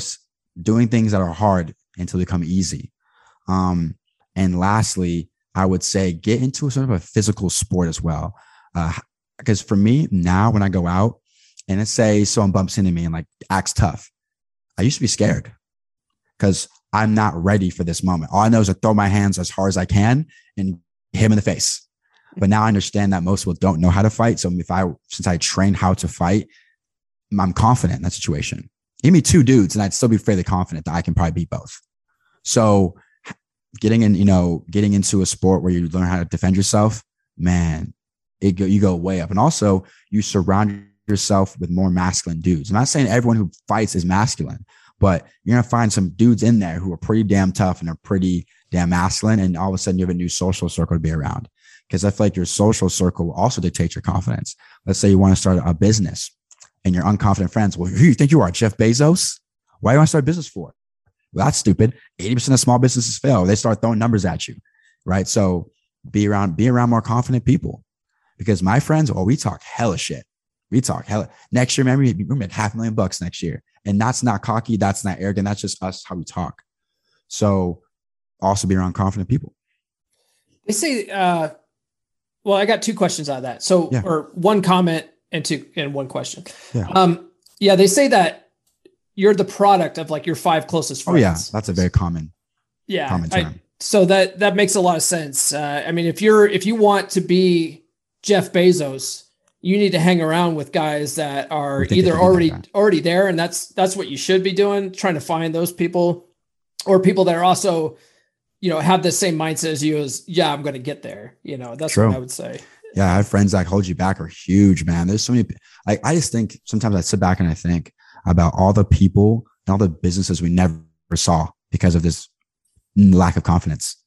doing things that are hard until they become easy. Um, and lastly, I would say get into a sort of a physical sport as well. Uh, because for me now, when I go out and let's say someone bumps into me and like acts tough, I used to be scared because I'm not ready for this moment. All I know is to throw my hands as hard as I can and hit him in the face. But now I understand that most people don't know how to fight. So if I, since I trained how to fight, I'm confident in that situation. Give me two dudes and I'd still be fairly confident that I can probably beat both. So getting in, you know, getting into a sport where you learn how to defend yourself, man, it go, you go way up. And also you surround yourself with more masculine dudes. I'm not saying everyone who fights is masculine, but you're gonna find some dudes in there who are pretty damn tough and are pretty damn masculine. And all of a sudden you have a new social circle to be around. Because I feel like your social circle will also dictate your confidence. Let's say you want to start a business and your unconfident friends, well, who you think you are, Jeff Bezos? Why do you want to start a business for? Well, that's stupid. 80% of small businesses fail. They start throwing numbers at you. Right. So be around, be around more confident people. Because my friends, oh, we talk hella shit. We talk hella next year, remember, we're make half a million bucks next year. And that's not cocky, that's not arrogant, that's just us how we talk. So also be around confident people. They say uh well, I got two questions out of that. So yeah. or one comment and two and one question. Yeah. Um yeah, they say that you're the product of like your five closest friends. Oh yeah, that's a very common yeah common term. I, so that that makes a lot of sense. Uh, I mean, if you're if you want to be Jeff Bezos, you need to hang around with guys that are either already already there, and that's that's what you should be doing, trying to find those people, or people that are also, you know, have the same mindset as you as yeah, I'm going to get there. You know, that's True. what I would say. Yeah, I have friends that hold you back are huge, man. There's so many. Like I just think sometimes I sit back and I think about all the people and all the businesses we never saw because of this lack of confidence.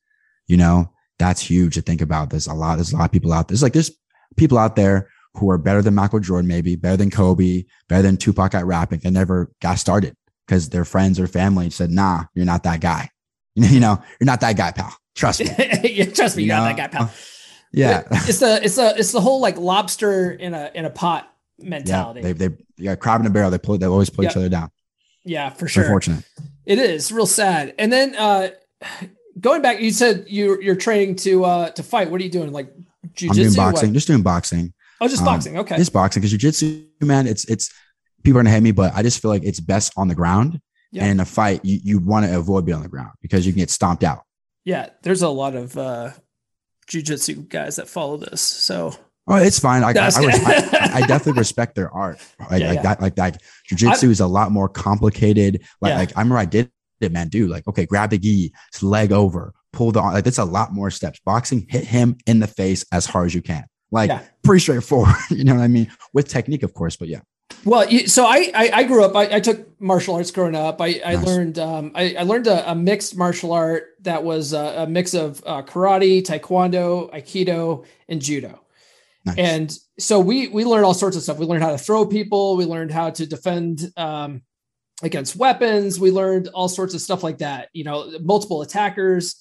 You know, that's huge to think about. There's a lot. There's a lot of people out there. There's like there's people out there who are better than Michael Jordan, maybe better than Kobe, better than Tupac at rapping. They never got started because their friends or family said, "Nah, you're not that guy. You know, you're not that guy, pal. Trust me. yeah, trust me, you you're know? not that guy, pal." Yeah, it's the it's the it's the whole like lobster in a in a pot mentality. Yeah, they they yeah, crab in a barrel. They pull they always pull yep. each other down. Yeah, for sure. Unfortunate. It is real sad. And then uh going back, you said you're you're training to uh to fight. What are you doing? Like jujitsu? I'm doing boxing. Just doing boxing. Oh, just um, boxing. Okay. Just boxing because jujitsu, man, it's it's people are gonna hate me, but I just feel like it's best on the ground. Yeah. And in a fight, you, you want to avoid being on the ground because you can get stomped out. Yeah, there's a lot of uh jujitsu guys that follow this. So Oh, it's fine. I, I, I, I, definitely respect their art. Like, yeah, like yeah. that, like that. Jujitsu is a lot more complicated. Like, yeah. like I remember I did it, man. do? like, okay, grab the gi, leg over, pull the like. That's a lot more steps. Boxing, hit him in the face as hard as you can. Like, pretty straightforward. you know what I mean? With technique, of course, but yeah. Well, so I I, I grew up. I, I, took martial arts growing up. I, I nice. learned um, I, I learned a, a, mixed martial art that was a, a mix of uh, karate, taekwondo, aikido, and judo. Nice. And so we we learned all sorts of stuff. We learned how to throw people. We learned how to defend um, against weapons. We learned all sorts of stuff like that. You know, multiple attackers.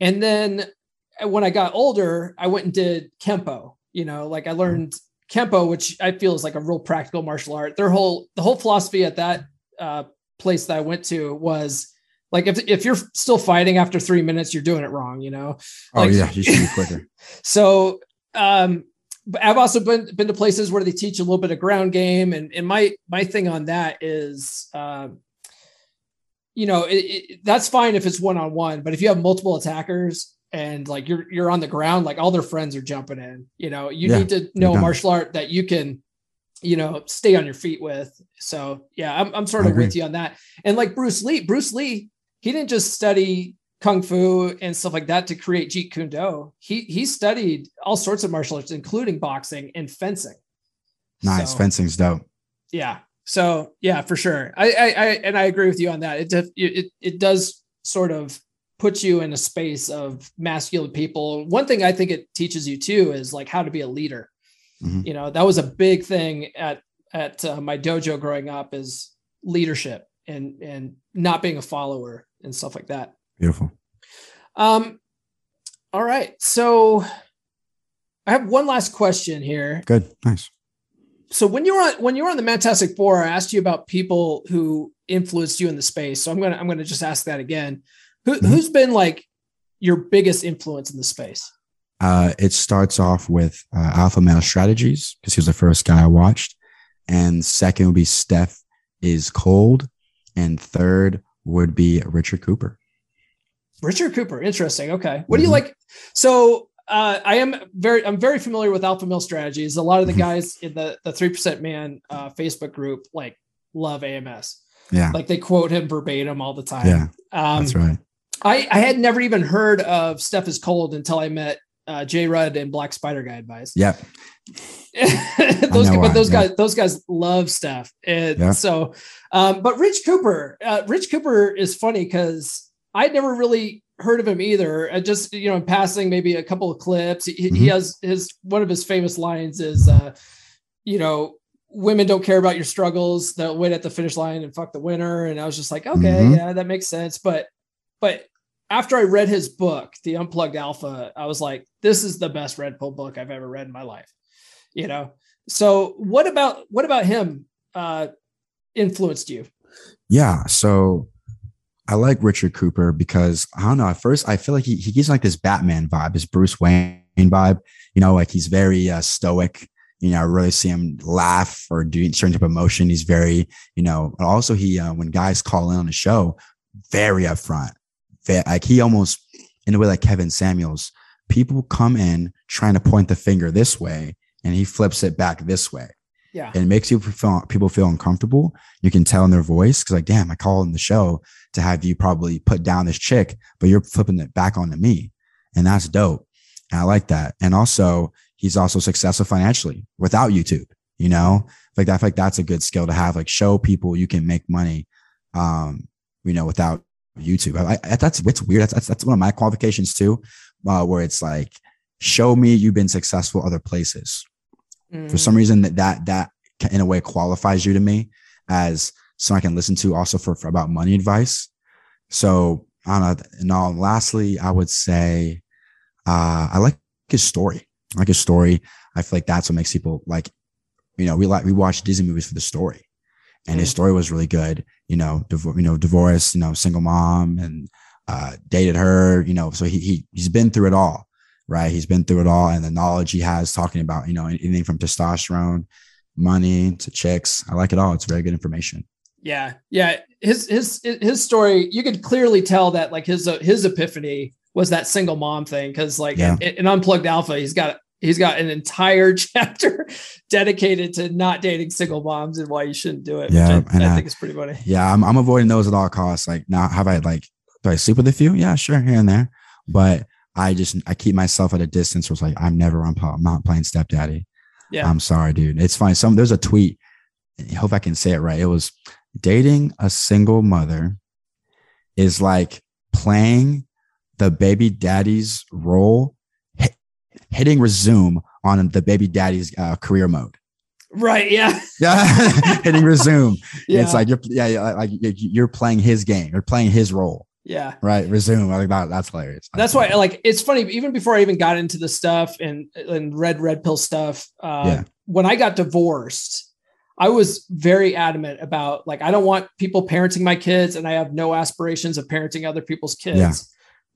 And then when I got older, I went and did kempo. You know, like I mm-hmm. learned kempo, which I feel is like a real practical martial art. Their whole the whole philosophy at that uh, place that I went to was like if if you're still fighting after three minutes, you're doing it wrong. You know. Oh yeah, you should be quicker. so um but I've also been been to places where they teach a little bit of ground game, and and my my thing on that is, um, you know, it, it, that's fine if it's one on one, but if you have multiple attackers and like you're you're on the ground, like all their friends are jumping in, you know, you yeah, need to know martial art that you can, you know, stay on your feet with. So yeah, I'm I'm sort of with you on that. And like Bruce Lee, Bruce Lee, he didn't just study kung fu and stuff like that to create Jeet Kune Do. He he studied all sorts of martial arts, including boxing and fencing. Nice, so, fencing's dope. Yeah. So yeah, for sure. I, I, I and I agree with you on that. It it it does sort of put you in a space of masculine people. One thing I think it teaches you too is like how to be a leader. Mm-hmm. You know, that was a big thing at at uh, my dojo growing up is leadership and and not being a follower and stuff like that. Beautiful. Um, all right. So I have one last question here. Good. Nice. So when you were on when you were on the Fantastic Four, I asked you about people who influenced you in the space. So I'm gonna I'm gonna just ask that again. Who, Mhm. Who's been like your biggest influence in the space? Uh, it starts off with uh, Alpha Male Strategies because he was the first guy I watched, and second would be Steph is Cold, and third would be Richard Cooper. Richard Cooper. Interesting. Okay. What do you Mhm. like? So uh, I am very I'm very familiar with Alpha Male Strategies. A lot of the Mhm. guys in the the three percent man uh, Facebook group like love AMS. Yeah, Like they quote him verbatim all the time. yeah, Um, that's right. I, I had never even heard of Steph is Cold until I met uh, Jay Rudd and Black Spider Guy Advice. Yep. those, know but those yeah. guys, those guys love Steph. And Yeah. so, um, but Rich Cooper, uh, Rich Cooper is funny because I'd never really heard of him either. I just, you know, in passing, maybe a couple of clips. He, he Mhm. has his one of his famous lines is, uh, you know, women don't care about your struggles. They'll wait at the finish line and fuck the winner. And I was just like, okay, Mhm. yeah, that makes sense. But, but after I read his book, The Unplugged Alpha, I was like, this is the best Red Pill book I've ever read in my life. You know. So what about what about him uh influenced you? Yeah. So I like Richard Cooper because I don't know. At first, I feel like he, he gives like this Batman vibe, his Bruce Wayne vibe. You know, like he's very uh, stoic. You know, I really see him laugh or do certain type of emotion. He's very, you know, also he, uh, when guys call in on the show, very upfront. Like he almost, in a way like Kevin Samuels, people come in trying to point the finger this way and he flips it back this way Yeah. and it makes you feel people feel uncomfortable. You can tell in their voice because, like, damn, I called in the show to have you probably put down this chick, but you're flipping it back onto me, and that's dope. And I like that. And also, he's also successful financially without YouTube. You know, like that. Like that's a good skill to have. Like, show people you can make money. Um, you know, without YouTube. I, I, that's it's weird. That's, that's that's one of my qualifications too, uh, where it's like, show me you've been successful other places for Mm. some reason that that that in a way qualifies you to me as someone I can listen to also for, for about money advice. So I don't know. And all, lastly, I would say uh, I like his story. I like his story. I feel like that's what makes people like. You know, we like we watch Disney movies for the story, and his Mm. story was really good. You know, div- you know, divorce. You know, single mom and uh, dated her. You know, so he he he's been through it all right? He's been through it all, and the knowledge he has talking about, you know, anything from testosterone, money to chicks. I like it all. It's very good information. Yeah, yeah. His his his story. You could clearly tell that like his uh, his epiphany was that single mom thing because like Yeah. in, in Unplugged Alpha, he's got he's got an entire chapter dedicated to not dating single moms and why you shouldn't do it. Yeah, which I, and I I- think it's pretty funny. Yeah, I'm, I'm avoiding those at all costs. Like now, have I like do I sleep with a few? Yeah, sure, here and there, but I just I keep myself at a distance. Where it's like I'm never on. Pop, I'm not playing stepdaddy. Yeah, I'm sorry, dude. It's fine. Some there's a tweet. I hope I can say it right. It was dating a single mother is like playing the baby daddy's role, hit, hitting resume on the baby daddy's uh, career mode. right. Yeah, Yeah, hitting resume. yeah, It's like you're yeah, like you- you're playing his game. You're playing his role. yeah. Right. Resume. Like that. That's hilarious. That's why, like, it's funny. Even before I even got into the stuff and and read red pill stuff, uh, Yeah. when I got divorced, I was very adamant about like I don't want people parenting my kids, and I have no aspirations of parenting other people's kids. Yeah.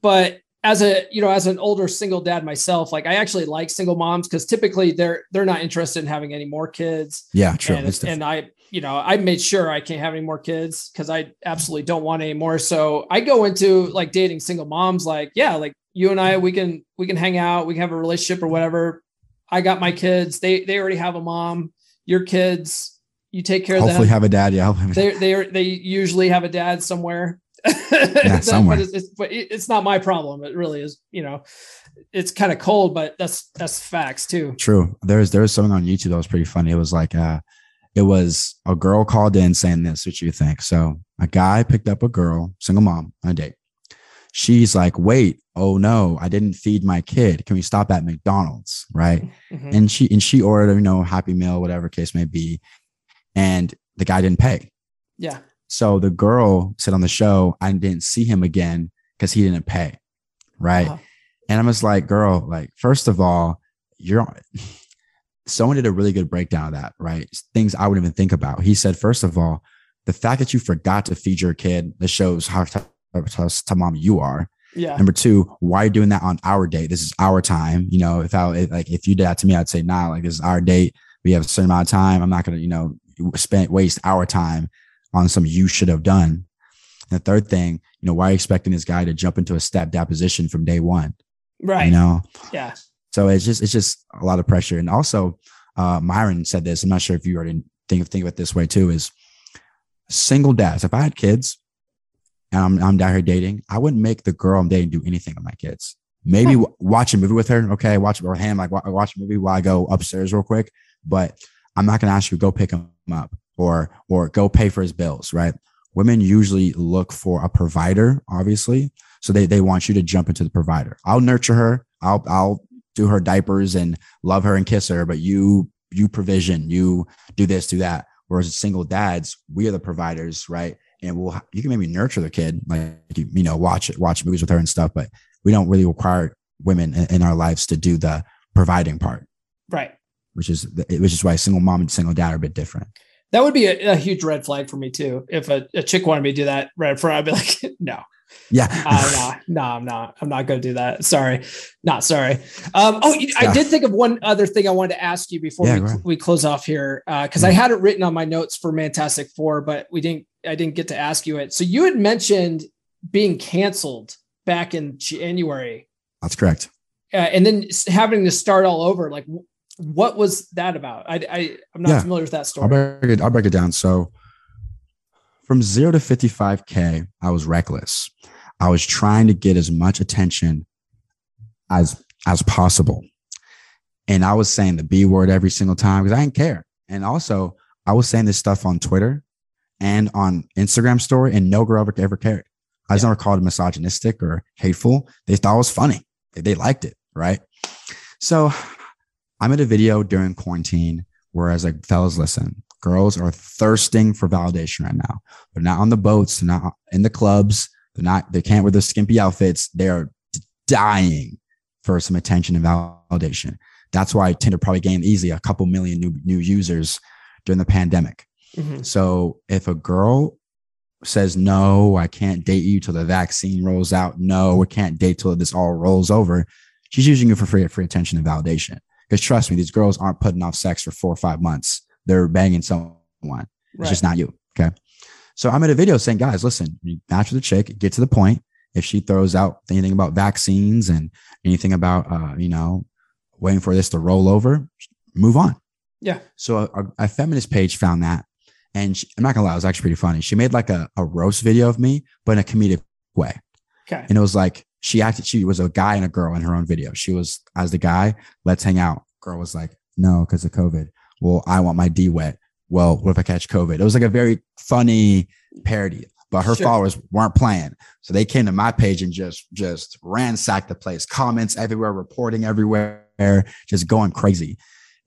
But as a you know, as an older single dad myself, like I actually like single moms because typically they're they're not interested in having any more kids. Yeah, true. And, and I, you know, I made sure I can't have any more kids because I absolutely don't want any more. So I go into like dating single moms, like, yeah, like you and I, we can we can hang out, we can have a relationship or whatever. I got my kids. They they already have a mom. Your kids, you take care of them. Hopefully have a dad. Yeah. they they they usually have a dad somewhere. That- somewhere. But, it's, it's, but it's not my problem. It really is. You know, it's kind of cold, but that's that's facts too. True. There's there's something on YouTube that was pretty funny. It was like uh it was a girl called in saying this, what you think. So a guy picked up a girl, single mom, on a date. She's like, wait, oh no, I didn't feed my kid. Can we stop at McDonald's? Right. Mhm. And she and she ordered, you know, happy meal, whatever case may be. And the guy didn't pay. Yeah. So the girl said on the show, I didn't see him again because he didn't pay. Right. Uh-huh. And I'm just like, girl, like, first of all, you're someone did a really good breakdown of that, right? Things I wouldn't even think about. He said, first of all, the fact that you forgot to feed your kid, that shows how to mom you are. Yeah. Number two, why are you doing that on our date? This is our time. You know, if I like if you did that to me, I'd say, nah, like this is our date. We have a certain amount of time. I'm not gonna, you know, spend waste our time on some you should have done. And the third thing, you know, why are you expecting this guy to jump into a step down position from day one? Right. You know? Yeah. So it's just it's just a lot of pressure. And also, uh, Myron said this. I'm not sure if you already think of think of it this way too. Is single dads. If I had kids and I'm I'm down here dating, I wouldn't make the girl I'm dating do anything with my kids. Maybe hmm. w- watch a movie with her. Okay, watch or him like watch a movie while I go upstairs real quick. But I'm not gonna ask you to go pick him up or or go pay for his bills. Right? Women usually look for a provider, obviously. So they they want you to jump into the provider. I'll nurture her. I'll I'll do her diapers and love her and kiss her, but you you provision, you do this, do that. Whereas single dads, we are the providers, right? And we'll you can maybe nurture the kid, like you, you know, watch it, watch movies with her and stuff, but we don't really require women in, in our lives to do the providing part, right? Which is which is why single mom and single dad are a bit different. That would be a, a huge red flag for me too. If a, a chick wanted me to do that right up front, I'd be like, no, yeah. uh, no, no, I'm not. I'm not to do that. Sorry. Not sorry. Um, oh, I did think of one other thing I wanted to ask you before yeah, we, we close off here. Uh, cause I had it written on my notes for Fantastic Four, but we didn't, I didn't get to ask you it. So you had mentioned being canceled back in January. That's correct. Uh, and then having to start all over. Like what was that about? I, I I'm not yeah. familiar with that story. I'll break, it, I'll break it down. So from zero to 55K, I was reckless. I was trying to get as much attention as as possible. And I was saying the B word every single time because I didn't care. And also, I was saying this stuff on Twitter and on Instagram story, and no girl ever, ever cared. I was yeah. never called it misogynistic or hateful. They thought it was funny. They, they liked it, right? So I made a video during quarantine where I was like, fellas, listen, Girls are thirsting for validation right now. They're not on the boats, they're not in the clubs, they're not, they can't wear their skimpy outfits. They're dying for some attention and validation. That's why Tinder probably gained easily a couple million new, new users during the pandemic. Mm-hmm. So if a girl says, no, I can't date you till the vaccine rolls out. No, we can't date till this all rolls over. She's using you for free, free attention and validation. Because trust me, these girls aren't putting off sex for four or five months they're banging someone. It's just not you. Okay. So I made a video saying, guys, listen, you match with the chick, get to the point. If she throws out anything about vaccines and anything about, uh, you know, waiting for this to roll over, move on. Yeah. So a, a feminist page found that. And she, I'm not gonna lie, it was actually pretty funny. She made like a, a roast video of me, but in a comedic way. Okay. And it was like, she acted, she was a guy and a girl in her own video. She was as the guy, let's hang out. Girl was like, no, because of COVID well, I want my D wet. Well, what if I catch COVID? It was like a very funny parody, but her sure. followers weren't playing. So they came to my page and just, just ransacked the place, comments everywhere, reporting everywhere, just going crazy.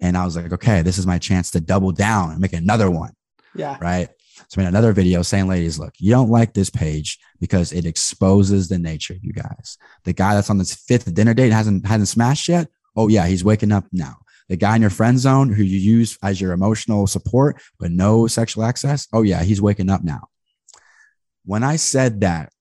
And I was like, okay, this is my chance to double down and make another one. Yeah. Right. So I made another video saying, ladies, look, you don't like this page because it exposes the nature of you guys. The guy that's on this fifth dinner date hasn't hasn't smashed yet. Oh yeah, he's waking up now the guy in your friend zone who you use as your emotional support, but no sexual access. Oh, yeah, he's waking up now. When I said that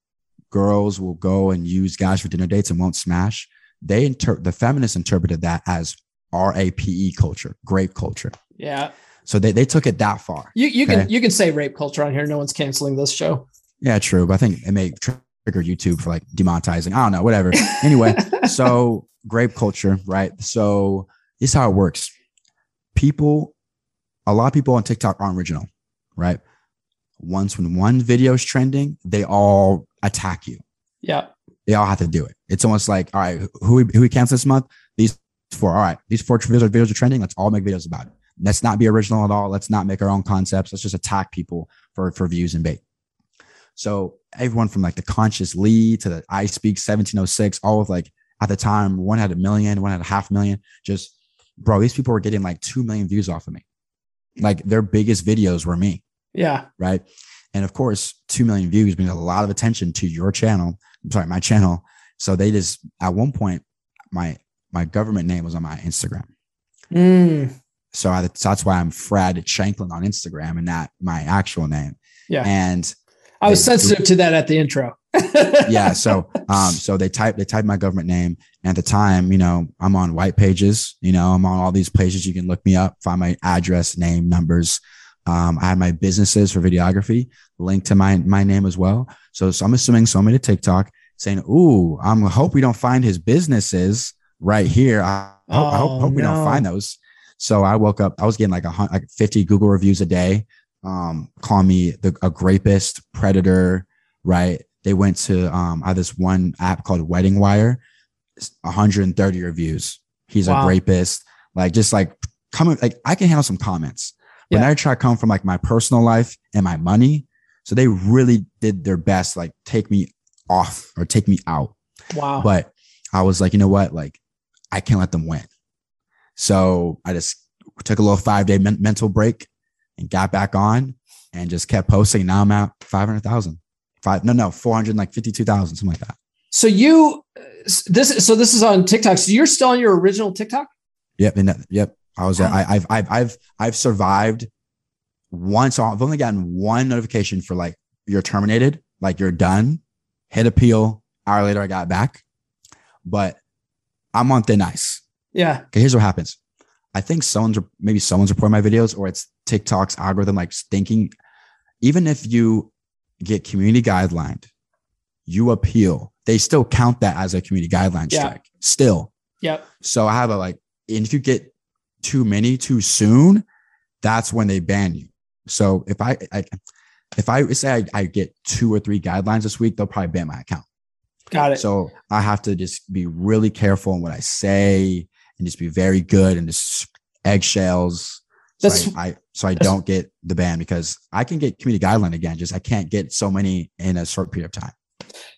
girls will go and use guys for dinner dates and won't smash, they inter- the feminists interpreted that as RAPE culture, grape culture. Yeah. So they, they took it that far. You, you okay? can you can say rape culture on here. No one's canceling this show. Yeah, true. But I think it may trigger YouTube for like demonetizing. I don't know, whatever. Anyway, so grape culture, right? So this is how it works. People, a lot of people on TikTok aren't original, right? Once when one video is trending, they all attack you. Yeah. They all have to do it. It's almost like, all right, who we, who we cancel this month? These four. All right, these four videos, videos are trending. Let's all make videos about it. Let's not be original at all. Let's not make our own concepts. Let's just attack people for, for views and bait. So everyone from like the conscious Lee to the I speak 1706, all of like at the time, one had a million, one had a half million, just bro, these people were getting like 2 million views off of me. Like their biggest videos were me. Yeah. Right. And of course, 2 million views means a lot of attention to your channel. I'm sorry, my channel. So they just, at one point, my, my government name was on my Instagram. Mm, So, I, so that's why I'm Fred Shanklin on Instagram and not my actual name. Yeah. And I was They- sensitive to that at the intro. yeah. So, um, so they type, they type my government name. And at the time, you know, I'm on white pages, you know, I'm on all these pages. You can look me up, find my address, name, numbers. Um, I had my businesses for videography linked to my, my name as well. So, so I'm assuming someone to TikTok saying, Ooh, I'm hope we don't find his businesses right here. I hope, I hope, Oh, hope we don't find those. So I woke up, I was getting like a like 50 Google reviews a day. Um, call me the, a grapist, predator, right? They went to, um, I have this one app called Wedding Wire, 130 reviews. He's Wow. a rapist. Like, just like coming, like I can handle some comments, but Yeah. I try to come from like my personal life and my money. So they really did their best, like take me off or take me out. wow. But I was like, you know what? Like, I can't let them win. So I just took a little five day men- mental break and got back on and just kept posting. Now I'm at 500,000. Five, no, no, 400, like 52,000, something like that. so you this so this is on TikTok. So you're still on your original TikTok? Yep. And that, yep. I was, I, I've, I've, I've, I've survived once. I've only gotten one notification for like, you're terminated, like you're done, hit appeal. Hour later, I got back, but I'm on thin ice. Yeah. Okay, here's what happens. I think someone's maybe someone's reporting my videos or it's TikTok's algorithm like thinking, even if you get community guidelined, you appeal, they still count that as a community guideline Yeah. strike. Still. Yep. So I have a like, and if you get too many too soon, that's when they ban you. So if I, I if I say I, I get two or three guidelines this week, they'll probably ban my account. Got it. So I have to just be really careful in what I say and just be very good and just eggshells. So That's- I, I so I don't get the ban because I can get community guideline again. Just I can't get so many in a short period of time.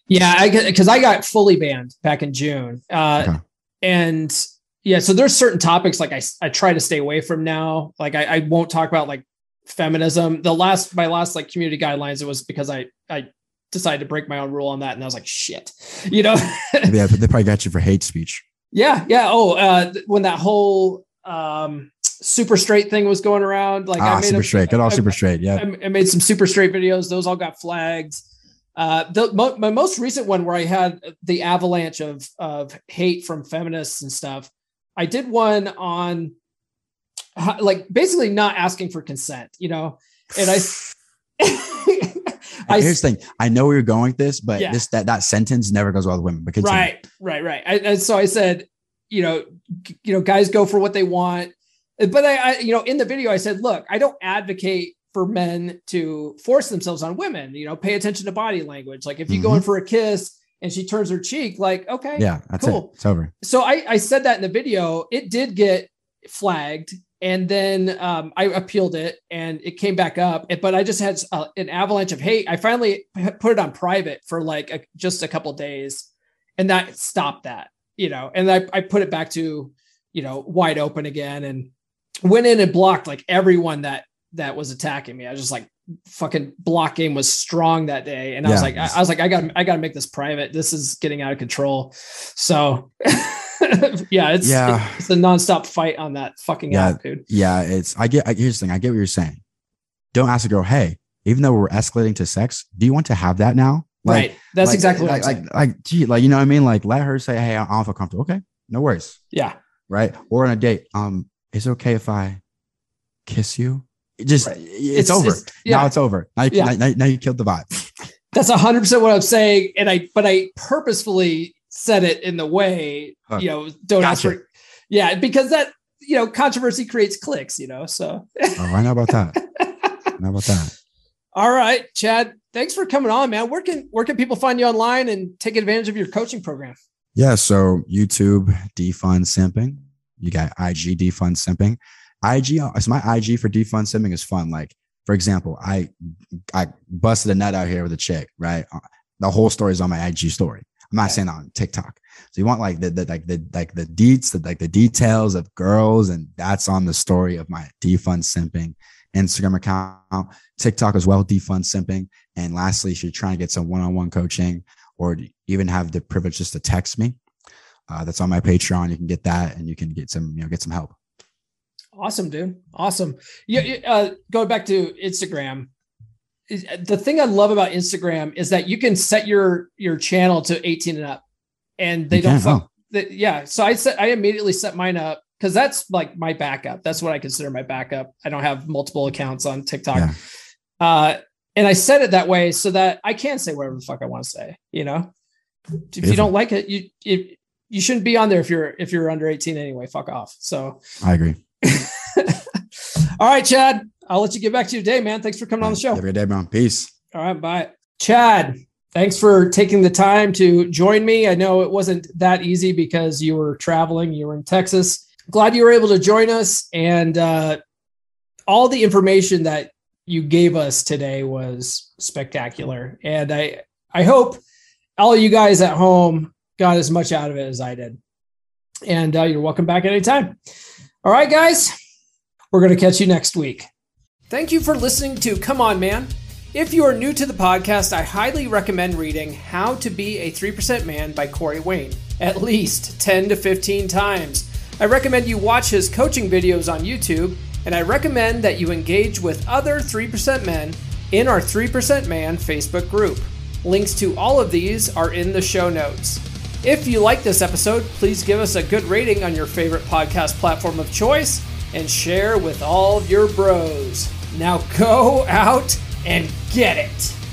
Yeah, I because I got fully banned back in June. Uh, Okay. and yeah, so there's certain topics like I I try to stay away from now. Like I, I won't talk about like feminism. The last my last like community guidelines it was because I I decided to break my own rule on that and I was like shit. You know? yeah, but they probably got you for hate speech. Yeah, yeah. Oh, uh when that whole um super straight thing was going around like ah, I made super a- straight. Good I- super straight. Yeah. I, I made some super straight videos. Those all got flagged. Uh, the, my most recent one where I had the avalanche of of hate from feminists and stuff. I did one on like basically not asking for consent, you know, and I. I Here's the thing. I know where you're going with this, but Yeah. this that that sentence never goes well with women. But continue. right, right, right. I, and so I said, you know, you know, guys go for what they want. But I, I, you know, in the video, I said, look, I don't advocate for men to force themselves on women. You know, pay attention to body language. Like if you go in for a kiss and she turns her cheek, like, okay, Mm-hmm. Yeah, that's Cool. it. It's over. so I, I said that in the video. It did get flagged, and then um, I appealed it, and it came back up. But I just had uh, an avalanche of hate. I finally put it on private for like a, just a couple days, and that stopped that. You know, and I, I put it back to you know wide open again, and went in and blocked like everyone that that was attacking me. I was just like fucking block game was strong that day and i was like I, I was like i got i got to make this private this is getting out of control so yeah it's Yeah. it's a nonstop fight on that fucking Yeah. app dude Yeah, it's I get I, here's the thing. I get what you're saying. Don't ask a girl, hey, even though we're escalating to sex, do you want to have that now? Like, right that's like- exactly what like, i'm saying like, like, gee, like, you know what I mean? Like, let her say, hey, I don't feel comfortable. Okay, no worries. yeah Right. Or on a date, um, is it okay if I kiss you? It just, Right. it's, over. yeah Now it's over. Now you, Yeah. now, now you killed the vibe. that's 100% what i'm saying and i but i purposefully said it in the way Huh. you know don't ask for yeah because that you know controversy creates clicks you know so Oh, I know about that. I know about that. All right, Chad. Thanks for coming on, man. Where can where can people find you online and take advantage of your coaching program? Yeah. So YouTube defund simping. You got IG defund simping. IG. So my IG for defund simping is fun. Like for example, I I busted a nut out here with a chick. Right. Uh, The whole story is on my IG story. I'm not saying on TikTok. So you want like the, the like the like the deets, the, like the details of girls, and that's on the story of my defund simping Instagram account, TikTok as well, defund simping. And lastly, if you're trying to get some one-on-one coaching or even have the privilege just to text me, uh, that's on my Patreon. You can get that, and you can get some you know get some help. Awesome, dude. Awesome. Yeah. Uh, going back to Instagram, the thing I love about Instagram is that you can set your your channel to 18 and up, and they you don't fuck. Oh. yeah. So I set I immediately set mine up because that's like my backup. That's what I consider my backup. I don't have multiple accounts on TikTok. Yeah. Uh, and I set it that way so that I can say whatever the fuck I want to say. You know, if you don't like it, you it, you shouldn't be on there if you're if you're under 18 anyway. Fuck off. So I agree. All right, Chad. I'll let you get back to your day, man. Thanks for coming on the show. Have a good day, man. Peace. All right, bye. Chad, thanks for taking the time to join me. I know it wasn't that easy because you were traveling, you were in Texas. Glad you were able to join us. And uh, all the information that you gave us today was spectacular. And I, I hope all you guys at home got as much out of it as I did. And uh, you're welcome back anytime. All right, guys, we're going to catch you next week. Thank you for listening to Come On Man. If you are new to the podcast, I highly recommend reading How to Be a 3% Man by Corey Wayne at least 10 to 15 times. I recommend you watch his coaching videos on YouTube, and I recommend that you engage with other 3% men in our 3% Man Facebook group. Links to all of these are in the show notes. If you like this episode, please give us a good rating on your favorite podcast platform of choice and share with all your bros. Now go out and get it.